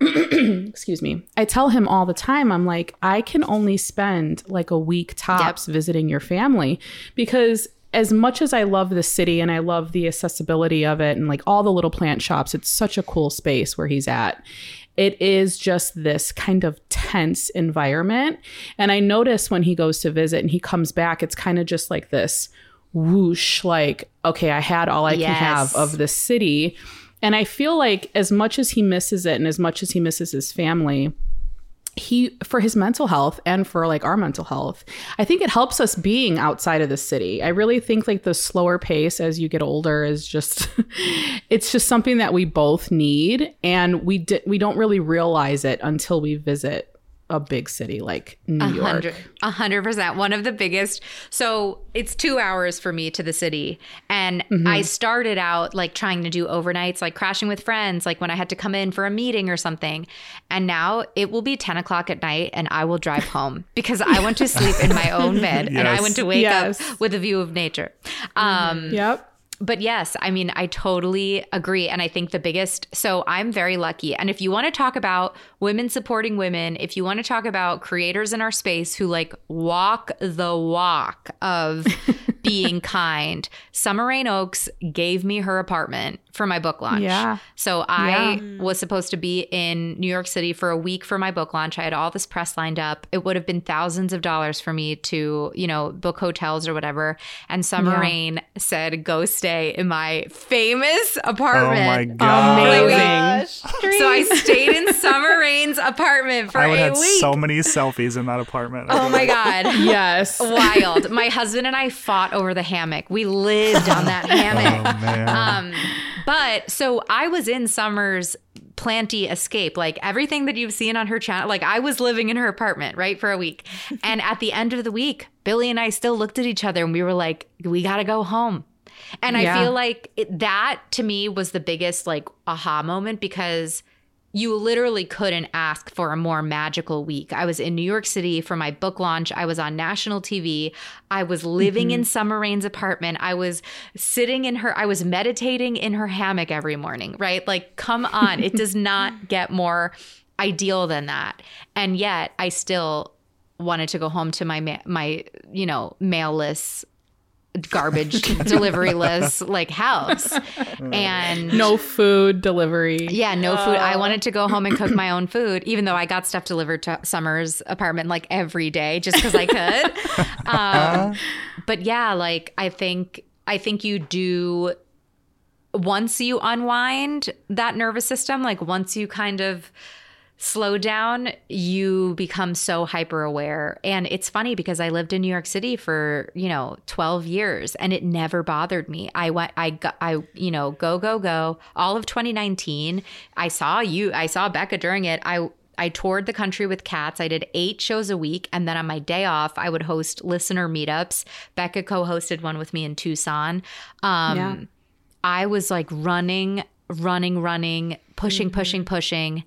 excuse me, I tell him all the time, I'm like, I can only spend like a week tops yep. visiting your family because as much as I love the city and I love the accessibility of it and like all the little plant shops, it's such a cool space where he's at. It is just this kind of tense environment. And I notice when he goes to visit and he comes back, it's kind of just like this whoosh, like, okay, I had all I yes. can have of the city. And I feel like as much as he misses it and as much as he misses his family, he for his mental health and for like our mental health i think it helps us being outside of the city. I really think like the slower pace as you get older is just it's just something that we both need and we di- we don't really realize it until we visit a big city like New a York. A hundred percent. One of the biggest. So it's two hours for me to the city. And mm-hmm. I started out like trying to do overnights, like crashing with friends, like when I had to come in for a meeting or something. And now it will be 10 o'clock at night and I will drive home because I want to sleep in my own bed yes. and I want to wake yes. up with a view of nature. Um, yep but yes, I mean, I totally agree. And I think the biggest, so I'm very lucky. And if you want to talk about women supporting women, if you want to talk about creators in our space who like walk the walk of being kind, Summer Rayne Oakes gave me her apartment for my book launch. Yeah. So I yeah. was supposed to be in New York City for a week for my book launch. I had all this press lined up. It would have been thousands of dollars for me to, you know, book hotels or whatever. And Summer yeah. Rayne said, go stay in my famous apartment. Oh my God. Amazing. so I stayed in Summer Rayne's apartment for I would a week. so many selfies in that apartment. Oh my God. yes. Wild. My husband and I fought over the hammock. We lived on that hammock. Oh, man. Um, but so I was in Summer's planty escape, like everything that you've seen on her channel. Like I was living in her apartment, right, for a week. and at the end of the week, Billy and I still looked at each other and we were like, we got to go home. And yeah. I feel like it, that to me was the biggest like aha moment because you literally couldn't ask for a more magical week. I was in New York City for my book launch. I was on national TV. I was living mm-hmm. in Summer Rayne's apartment. I was sitting in her, I was meditating in her hammock every morning, right? Like, come on. it does not get more ideal than that. And yet I still wanted to go home to my, my, you know, mailless garbage delivery list like house. And no food delivery. Yeah no food. I wanted to go home and cook my own food even though i got stuff delivered to summer's apartment like every day just because i could. Um, but yeah like i think i think you do once you unwind that nervous system like once you kind of slow down, you become so hyper aware. And it's funny because I lived in New York City for, you know, 12 years and it never bothered me. I went, I got, I, you know, go, go, go. All of 2019, I saw you, I saw Becca during it. I, I toured the country with cats. I did eight shows a week. And then on my day off, I would host listener meetups. Becca co hosted one with me in Tucson. Um, yeah. I was like running, running, running, pushing, mm-hmm. pushing, pushing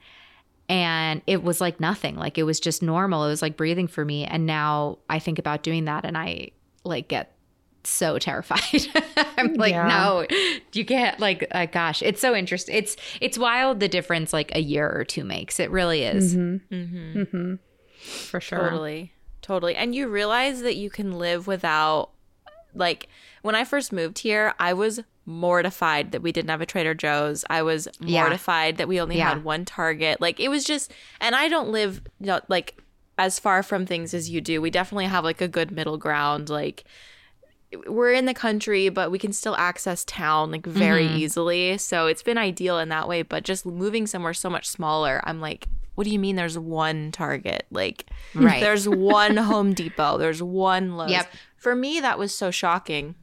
and it was like nothing. Like it was just normal. It was like breathing for me. And now i think about doing that and i like get so terrified. I'm like yeah. no you can't like uh, gosh it's so interesting it's it's wild the difference like a year or two makes. It really is. Mm-hmm. Mm-hmm. Mm-hmm. for sure. Totally. Totally. And you realize that you can live without like when i first moved here i was mortified that we didn't have a Trader Joe's. I was mortified yeah. that we only yeah. had one Target. Like it was just, and I don't live you know, like as far from things as you do. We definitely have like a good middle ground. Like we're in the country, but we can still access town like very mm-hmm. easily. So it's been ideal in that way. But just moving somewhere so much smaller, I'm like, what do you mean there's one Target? Like, right. there's one Home Depot, there's one Lowe's. Yep. For me, that was so shocking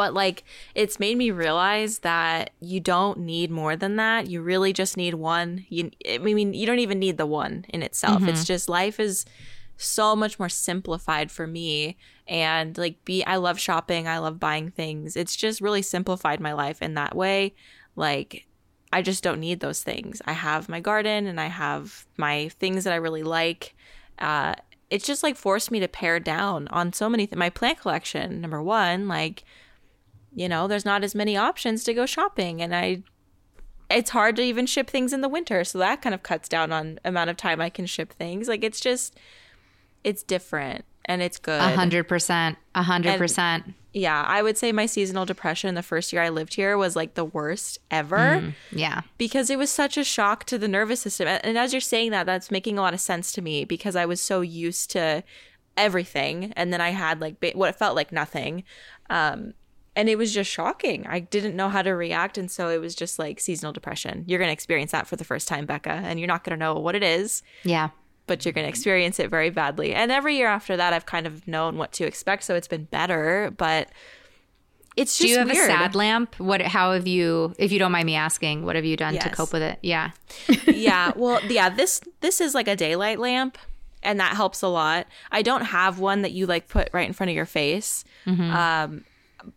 but like it's made me realize that you don't need more than that. You really just need one. You I mean you don't even need the one in itself. Mm-hmm. It's just life is so much more simplified for me and like be I love shopping, I love buying things. It's just really simplified my life in that way. Like I just don't need those things. I have my garden and I have my things that I really like. Uh, it's just like forced me to pare down on so many things. My plant collection, number one, like, you know, there's not as many options to go shopping. And I, it's hard to even ship things in the winter. So that kind of cuts down on amount of time I can ship things. Like, it's just, it's different and it's good. A hundred percent. A hundred percent. Yeah, I would say my seasonal depression the first year I lived here was like the worst ever. Mm, yeah. Because it was such a shock to the nervous system. And as you're saying that, that's making a lot of sense to me because I was so used to everything. And then I had like what it felt like nothing. Um, and it was just shocking. I didn't know how to react. And so it was just like seasonal depression. You're going to experience that for the first time, Becca, and you're not going to know what it is. Yeah but you're going to experience it very badly. And every year after that, I've kind of known what to expect, so it's been better. But it's just do you have weird. a sad lamp? What? How have you? If you don't mind me asking, what have you done yes. to cope with it? Yeah. yeah. Well, yeah. This this is like a daylight lamp, and that helps a lot. I don't have one that you like put right in front of your face. Mm-hmm. Um,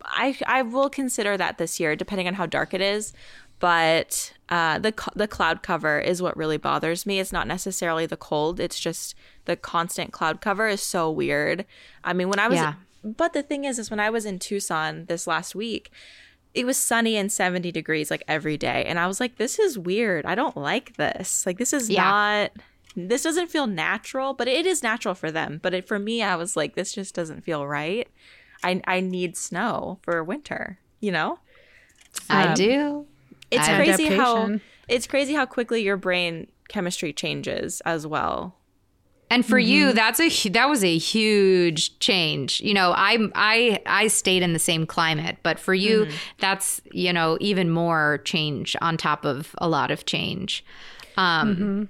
I I will consider that this year, depending on how dark it is but uh, the the cloud cover is what really bothers me. It's not necessarily the cold; it's just the constant cloud cover is so weird. I mean, when I was, yeah. but the thing is, is when I was in Tucson this last week, it was sunny and 70 degrees like every day, and I was like, this is weird. I don't like this. Like, this is yeah. not. This doesn't feel natural, but it is natural for them. But it, for me, I was like, this just doesn't feel right. I I need snow for winter. You know. I um, do it's crazy how it's crazy how quickly your brain chemistry changes as well. And for mm-hmm. you, that's a that was a huge change. You know, I I I stayed in the same climate, but for you, mm-hmm. that's you know even more change on top of a lot of change. Um, mm-hmm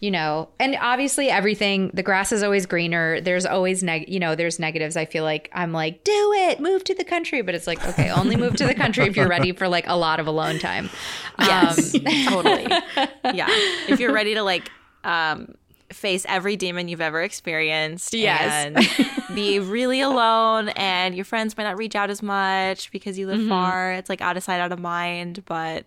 you know and obviously everything the grass is always greener. There's always neg you know there's negatives. I feel like i'm like do it move to the country. But it's like okay only move to the country if you're ready for like a lot of alone time. Yes. Um, totally. Yeah. If you're ready to like um face every demon you've ever experienced yes. and be really alone and your friends might not reach out as much because you live mm-hmm. far it's like out of sight out of mind but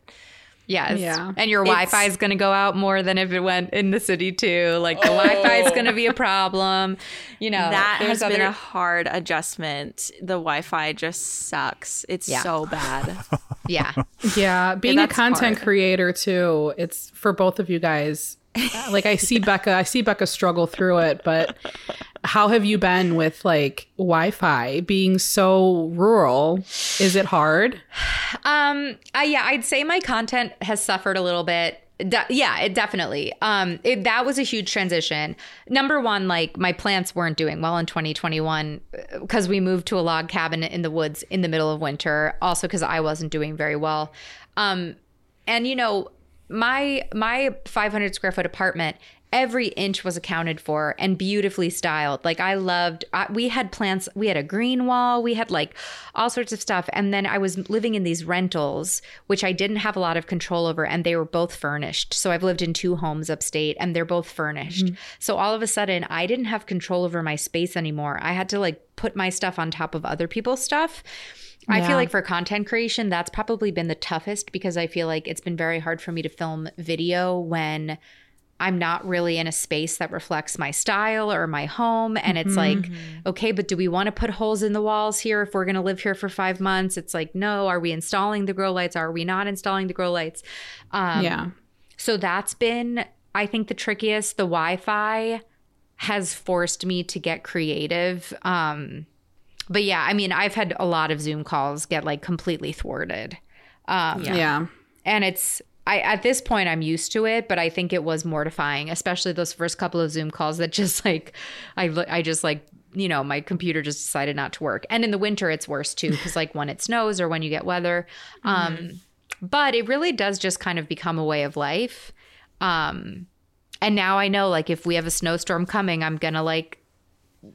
Yes. Yeah. And your Wi Fi is going to go out more than if it went in the city too. Like the oh. Wi Fi is going to be a oh. problem. You know, that has other... been a hard adjustment. The Wi Fi just sucks. It's yeah. so bad. yeah. Yeah. Being yeah, a content hard. creator too, it's for both of you guys. like I see Becca, I see Becca struggle through it, but how have you been with like Wi-Fi being so rural? Is it hard? Um, I, yeah, I'd say my content has suffered a little bit. De- yeah, it definitely. Um, it, that was a huge transition. Number one, like my plants weren't doing well in 2021 because uh, we moved to a log cabin in the woods in the middle of winter. Also, because I wasn't doing very well. Um, and you know, my my 500 square foot apartment every inch was accounted for and beautifully styled. Like I loved I, we had plants, we had a green wall, we had like all sorts of stuff and then I was living in these rentals which I didn't have a lot of control over and they were both furnished. So I've lived in two homes upstate and they're both furnished. Mm-hmm. So all of a sudden I didn't have control over my space anymore. I had to like put my stuff on top of other people's stuff. I feel like for content creation, that's probably been the toughest because I feel like it's been very hard for me to film video when I'm not really in a space that reflects my style or my home. And it's mm-hmm. like, okay, but do we want to put holes in the walls here if we're going to live here for five months? It's like, no, are we installing the grow lights? Are we not installing the grow lights? Um, yeah. So that's been, I think, the trickiest. The Wi Fi has forced me to get creative. Um, but yeah, I mean, I've had a lot of Zoom calls get like completely thwarted. Um, yeah. yeah. And it's, I at this point I'm used to it, but I think it was mortifying, especially those first couple of Zoom calls that just like I I just like you know my computer just decided not to work. And in the winter it's worse too because like when it snows or when you get weather. Um, mm-hmm. but it really does just kind of become a way of life. Um, and now I know like if we have a snowstorm coming, I'm gonna like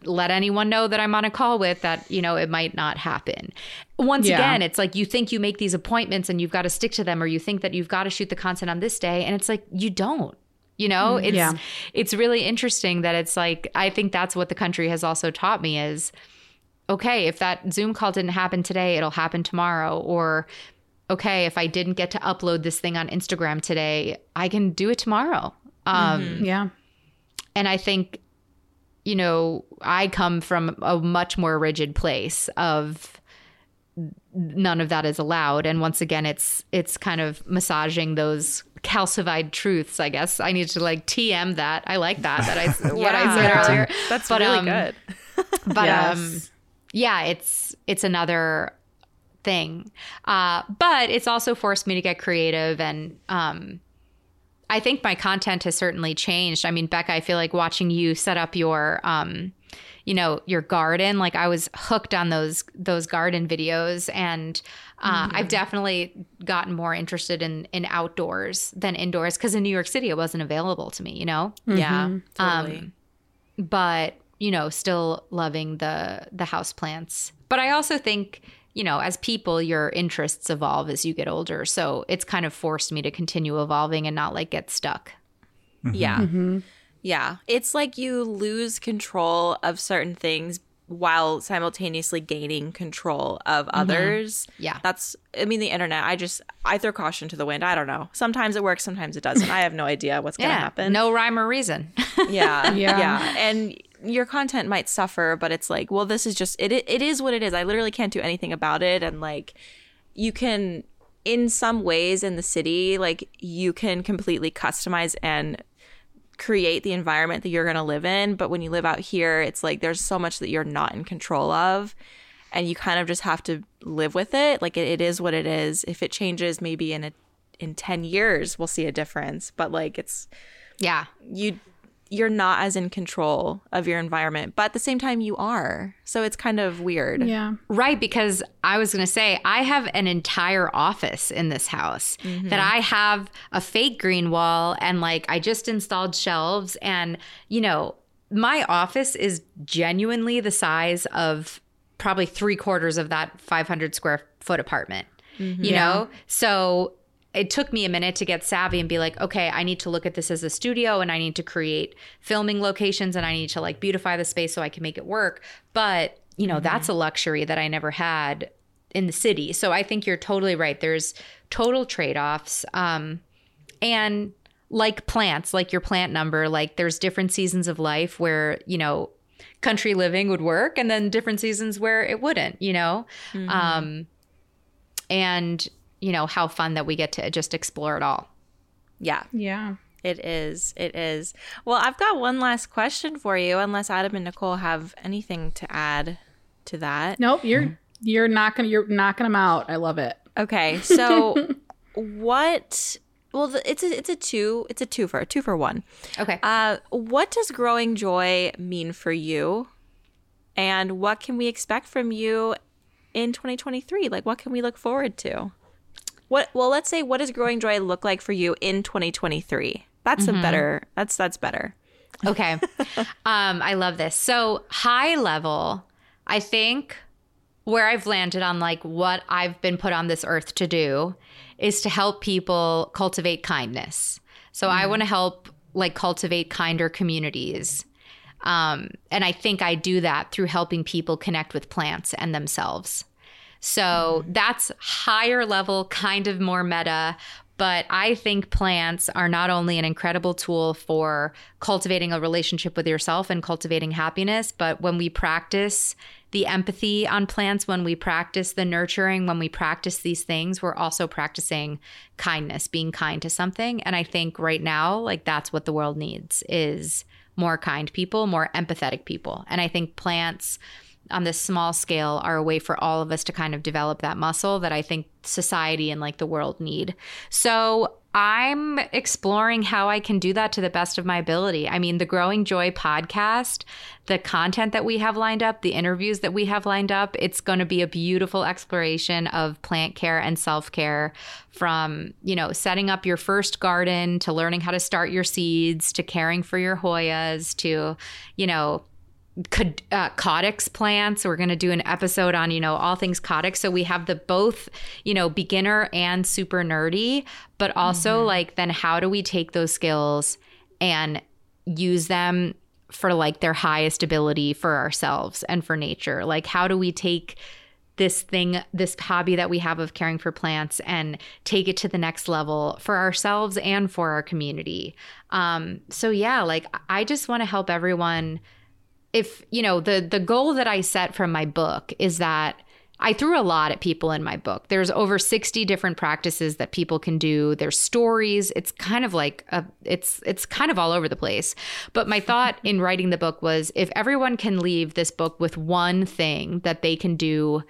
let anyone know that I'm on a call with that, you know, it might not happen. Once yeah. again, it's like you think you make these appointments and you've got to stick to them, or you think that you've got to shoot the content on this day. And it's like, you don't. You know, it's Yeah. it's really interesting that it's like I think that's what the country has also taught me is okay, if that Zoom call didn't happen today, it'll happen tomorrow or okay, if I didn't get to upload this thing on Instagram today, I can do it tomorrow. Um Yeah. and I think, you know, I come from a much more rigid place of none of that is allowed. And once again, it's it's kind of massaging those calcified truths. I guess I need to like TM that. I like that. That I what I said Yeah. earlier. That's But, really um, good. But um, yeah, it's it's another thing. Uh, but it's also forced me to get creative and um, I think my content has certainly changed. I mean, Becca, I feel like watching you set up your um, you know, your garden, like I was hooked on those those garden videos and uh, I've definitely gotten more interested in in outdoors than indoors because in New York City it wasn't available to me, you know? Yeah, totally. Um, but you know still loving the the house plants but i also think you know as people your interests evolve as you get older so it's kind of forced me to continue evolving and not like get stuck mm-hmm. Yeah. Mm-hmm. Yeah. It's like you lose control of certain things while simultaneously gaining control of mm-hmm. others. Yeah. That's, I mean, the internet, I just, I throw caution to the wind. I don't know. Sometimes it works, sometimes it doesn't. I have no idea what's going to yeah happen. no rhyme or reason Yeah. Yeah. Yeah. And your content might suffer, but it's like, well, this is just, it, it is what it is. I literally can't do anything about it. And like, you can, in some ways in the city, like, you can completely customize and create the environment that you're going to live in. But when you live out here, it's like there's so much that you're not in control of. And you kind of just have to live with it. Like, it, it is what it is. If it changes, maybe in a, in 10 years, we'll see a difference. But like, it's, yeah you you're not as in control of your environment but at the same time you are so it's kind of weird Yeah. Right, because I was going to say, I have an entire office in this house mm-hmm. that I have a fake green wall and like I just installed shelves. And, you know, my office is genuinely the size of probably three quarters of that 500 square foot apartment, mm-hmm. you know? So it took me a minute to get savvy and be like, okay, I need to look at this as a studio and I need to create filming locations and I need to like beautify the space so I can make it work. But, you know, that's a luxury that I never had in the city. So I think you're totally right. There's total trade offs. Um, and like plants, like your plant number, like there's different seasons of life where, you know, country living would work and then different seasons where it wouldn't, you know? Um, and, you know, how fun that we get to just explore it all. yeah Yeah. it is it is well i've got one last question for you unless adam and nicole have anything to add to that Nope. You're you're knocking you're knocking them out. I love it. okay so what well it's a it's a two it's a two for a two for one Okay. uh what does growing joy mean for you and what can we expect from you in 2023 like what can we look forward to what well let's say what does growing joy look like for you in 2023 that's a better that's that's better Okay. um, I love this. So, high level, I think where I've landed on like what I've been put on this earth to do is to help people cultivate kindness. So, I want to help like cultivate kinder communities. Um, and I think I do that through helping people connect with plants and themselves. So mm-hmm. that's higher level, kind of more meta. But I think plants are not only an incredible tool for cultivating a relationship with yourself and cultivating happiness, but when we practice the empathy on plants, when we practice the nurturing, when we practice these things, we're also practicing kindness, being kind to something. And I think right now, like that's what the world needs is more kind people, more empathetic people. And I think plants on this small scale are a way for all of us to kind of develop that muscle that I think society and like the world need. So I'm exploring how I can do that to the best of my ability. I mean, the Growing Joy podcast, the content that we have lined up, the interviews that we have lined up, it's going to be a beautiful exploration of plant care and self care from, you know, setting up your first garden to learning how to start your seeds to caring for your Hoyas to, you know, uh, caudex plants. We're going to do an episode on, you know, all things caudex. So we have the both, you know, beginner and super nerdy, but also like then how do we take those skills and use them for like their highest ability for ourselves and for nature. Like, how do we take this thing, this hobby that we have of caring for plants and take it to the next level for ourselves and for our community? Um, so, yeah, like, I just want to help everyone. If, you know, the the goal that I set from my book is that I threw a lot at people in my book. There's over 60 different practices that people can do. There's stories. It's kind of like a, it's it's kind of all over the place. But my thought in writing the book was if everyone can leave this book with one thing that they can do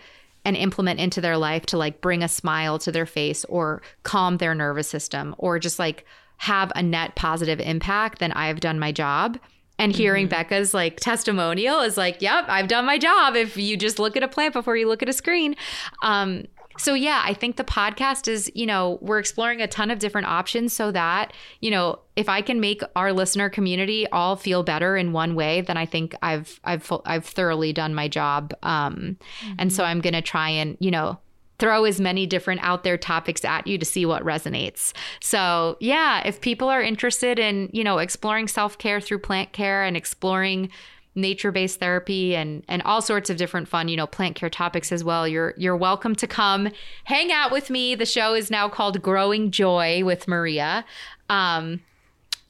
and implement into their life to like bring a smile to their face or calm their nervous system or just like have a net positive impact, then I've done my job. And hearing mm-hmm. Becca's like testimonial is like, yep, I've done my job. If you just look at a plant before you look at a screen. Um, so yeah, I think the podcast is, you know, we're exploring a ton of different options so that, you know, if I can make our listener community all feel better in one way, then I think I've I've I've thoroughly done my job. Um, mm-hmm. and so I'm going to try and, you know, throw as many different out there topics at you to see what resonates. So, yeah, if people are interested in, you know, exploring self-care through plant care and exploring nature-based therapy and and all sorts of different fun, you know, plant care topics as well, you're you're welcome to come hang out with me. The show is now called Growing Joy with Maria. Um,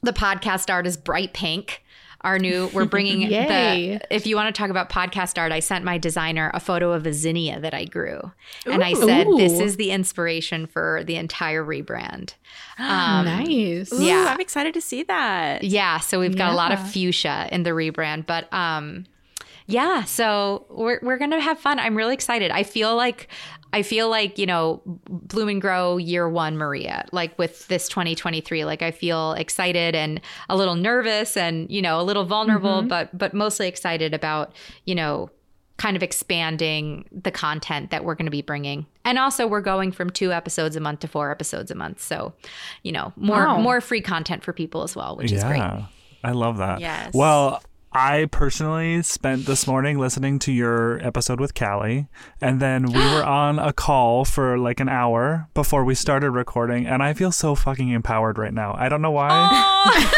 the podcast art is bright pink our new we're bringing the if you want to talk about podcast art i sent my designer a photo of a zinnia that i grew. And i said this is the inspiration for the entire rebrand. Um, nice. Ooh, yeah i'm excited to see that. Yeah so we've got yeah. a lot of fuchsia in the rebrand but um yeah so we're, we're gonna have fun. I'm really excited. I feel like I feel like, you know, Bloom and Grow year one Maria, like with this 2023, like I feel excited and a little nervous and, you know, a little vulnerable, mm-hmm. but but mostly excited about, you know, kind of expanding the content that we're going to be bringing. And also we're going from 2 episodes a month to 4 episodes a month. So, you know, more wow. more free content for people as well, which yeah. is great. I love that. Yes. Well, I personally spent this morning listening to your episode with Callie, and then we were on a call for like an hour before we started recording, and I feel so fucking empowered right now. I don't know why,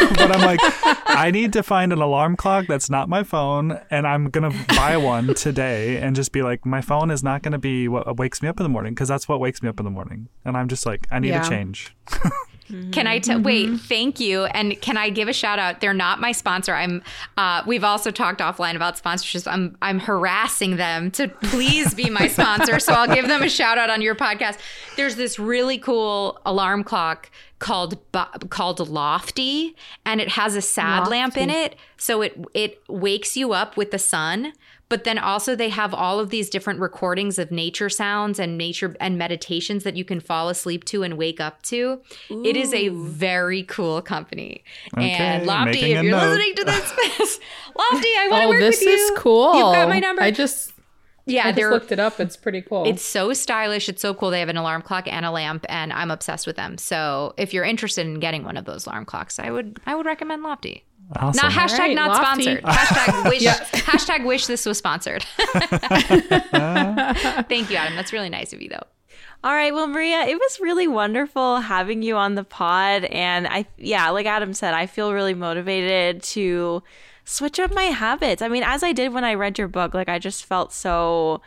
but I'm like, I need to find an alarm clock that's not my phone, and I'm gonna buy one today and just be like, my phone is not gonna be what wakes me up in the morning because that's what wakes me up in the morning, and I'm just like, I need yeah. a change. Can I mm-hmm. wait? Thank you. And can I give a shout out? They're not my sponsor. I'm. Uh, we've also talked offline about sponsorships. I'm. I'm harassing them to please be my sponsor. so I'll give them a shout out on your podcast. There's this really cool alarm clock called called Loftie, and it has a sad Loftie. lamp in it, so it it wakes you up with the sun but then also they have all of these different recordings of nature sounds and nature and meditations that you can fall asleep to and wake up to. Ooh. It is a very cool company. Okay, and Loftie, if you're note. listening to this, Loftie, I want to oh, work with you. This is cool. You've got my number. I just yeah, I just looked it up. It's pretty cool. It's so stylish. It's so cool. They have an alarm clock and a lamp, and I'm obsessed with them. So if you're interested in getting one of those alarm clocks, I would I would recommend Loftie. Awesome. Not hashtag right, not loftie. sponsored. hashtag wish hashtag wish this was sponsored. Thank you, Adam. That's really nice of you though. All right, well, Maria, it was really wonderful having you on the pod, and I, yeah, like Adam said, I feel really motivated to switch up my habits. I mean, as I did when I read your book, like I just felt so,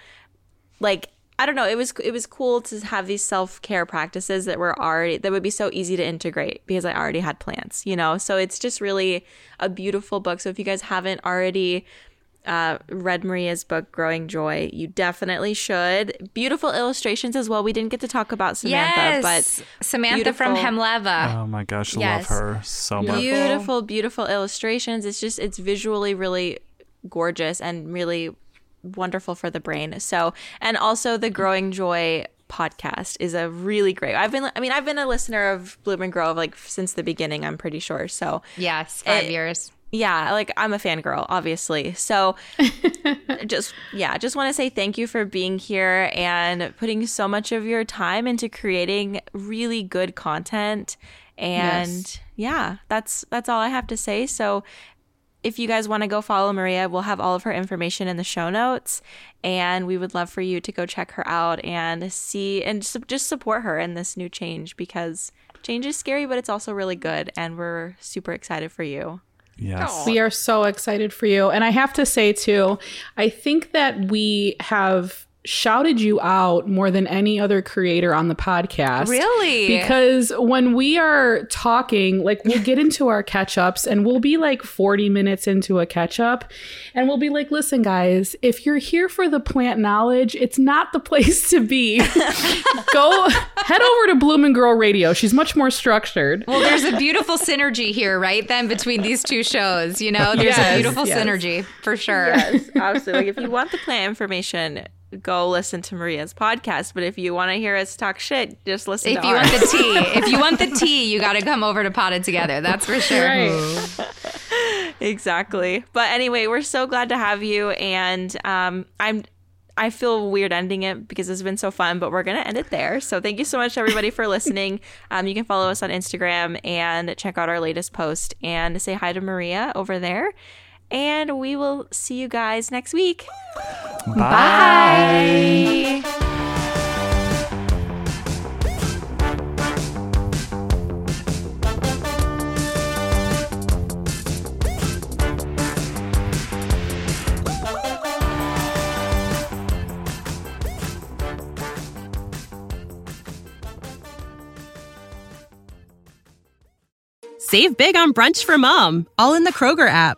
like I don't know. It was it was cool to have these self care practices that were already that would be so easy to integrate because I already had plants, you know. So it's just really a beautiful book. So if you guys haven't already uh, read Maria's book, Growing Joy, you definitely should. Beautiful illustrations as well. We didn't get to talk about Samantha, yes. but Samantha from Hemleva. Oh my gosh, yes. love her so much. Beautiful, beautiful illustrations. It's just it's visually really gorgeous and really wonderful for the brain. So, and also the Growing Joy podcast is a really great. I've been I mean, I've been a listener of Bloom and Grow like since the beginning, I'm pretty sure. So, yes, 5 it, years. Yeah, like I'm a fangirl, obviously. So just yeah, just want to say thank you for being here and putting so much of your time into creating really good content. And yes. yeah, that's that's all I have to say. So if you guys want to go follow Maria, we'll have all of her information in the show notes. And we would love for you to go check her out and see and just support her in this new change because change is scary, but it's also really good. And we're super excited for you. Yes. We are so excited for you. And I have to say, too, I think that we have shouted you out more than any other creator on the podcast. Really? Because when we are talking, like we'll get into our catch ups and we'll be like 40 minutes into a catch up and we'll be like, listen, guys, if you're here for the plant knowledge, it's not the place to be. Go head over to Bloom and Grow Radio. She's much more structured. Well, there's a beautiful synergy here, right? Then between these two shows, you know, there's Yes, a beautiful yes. synergy for sure. Yes, absolutely. if you want the plant information, go listen to Maria's podcast. But if you want to hear us talk shit, just listen If to you ours. want the tea, if you want the tea, you got to come over to Potted Together. That's for sure. Right. exactly. But anyway, we're so glad to have you, and um, I'm. I feel weird ending it because it's been so fun, but we're gonna end it there. So thank you so much everybody for listening. Um, you can follow us on Instagram and check out our latest post and say hi to Maria over there. And we will see you guys next week. Bye. Save big on brunch for mom, all in the Kroger app.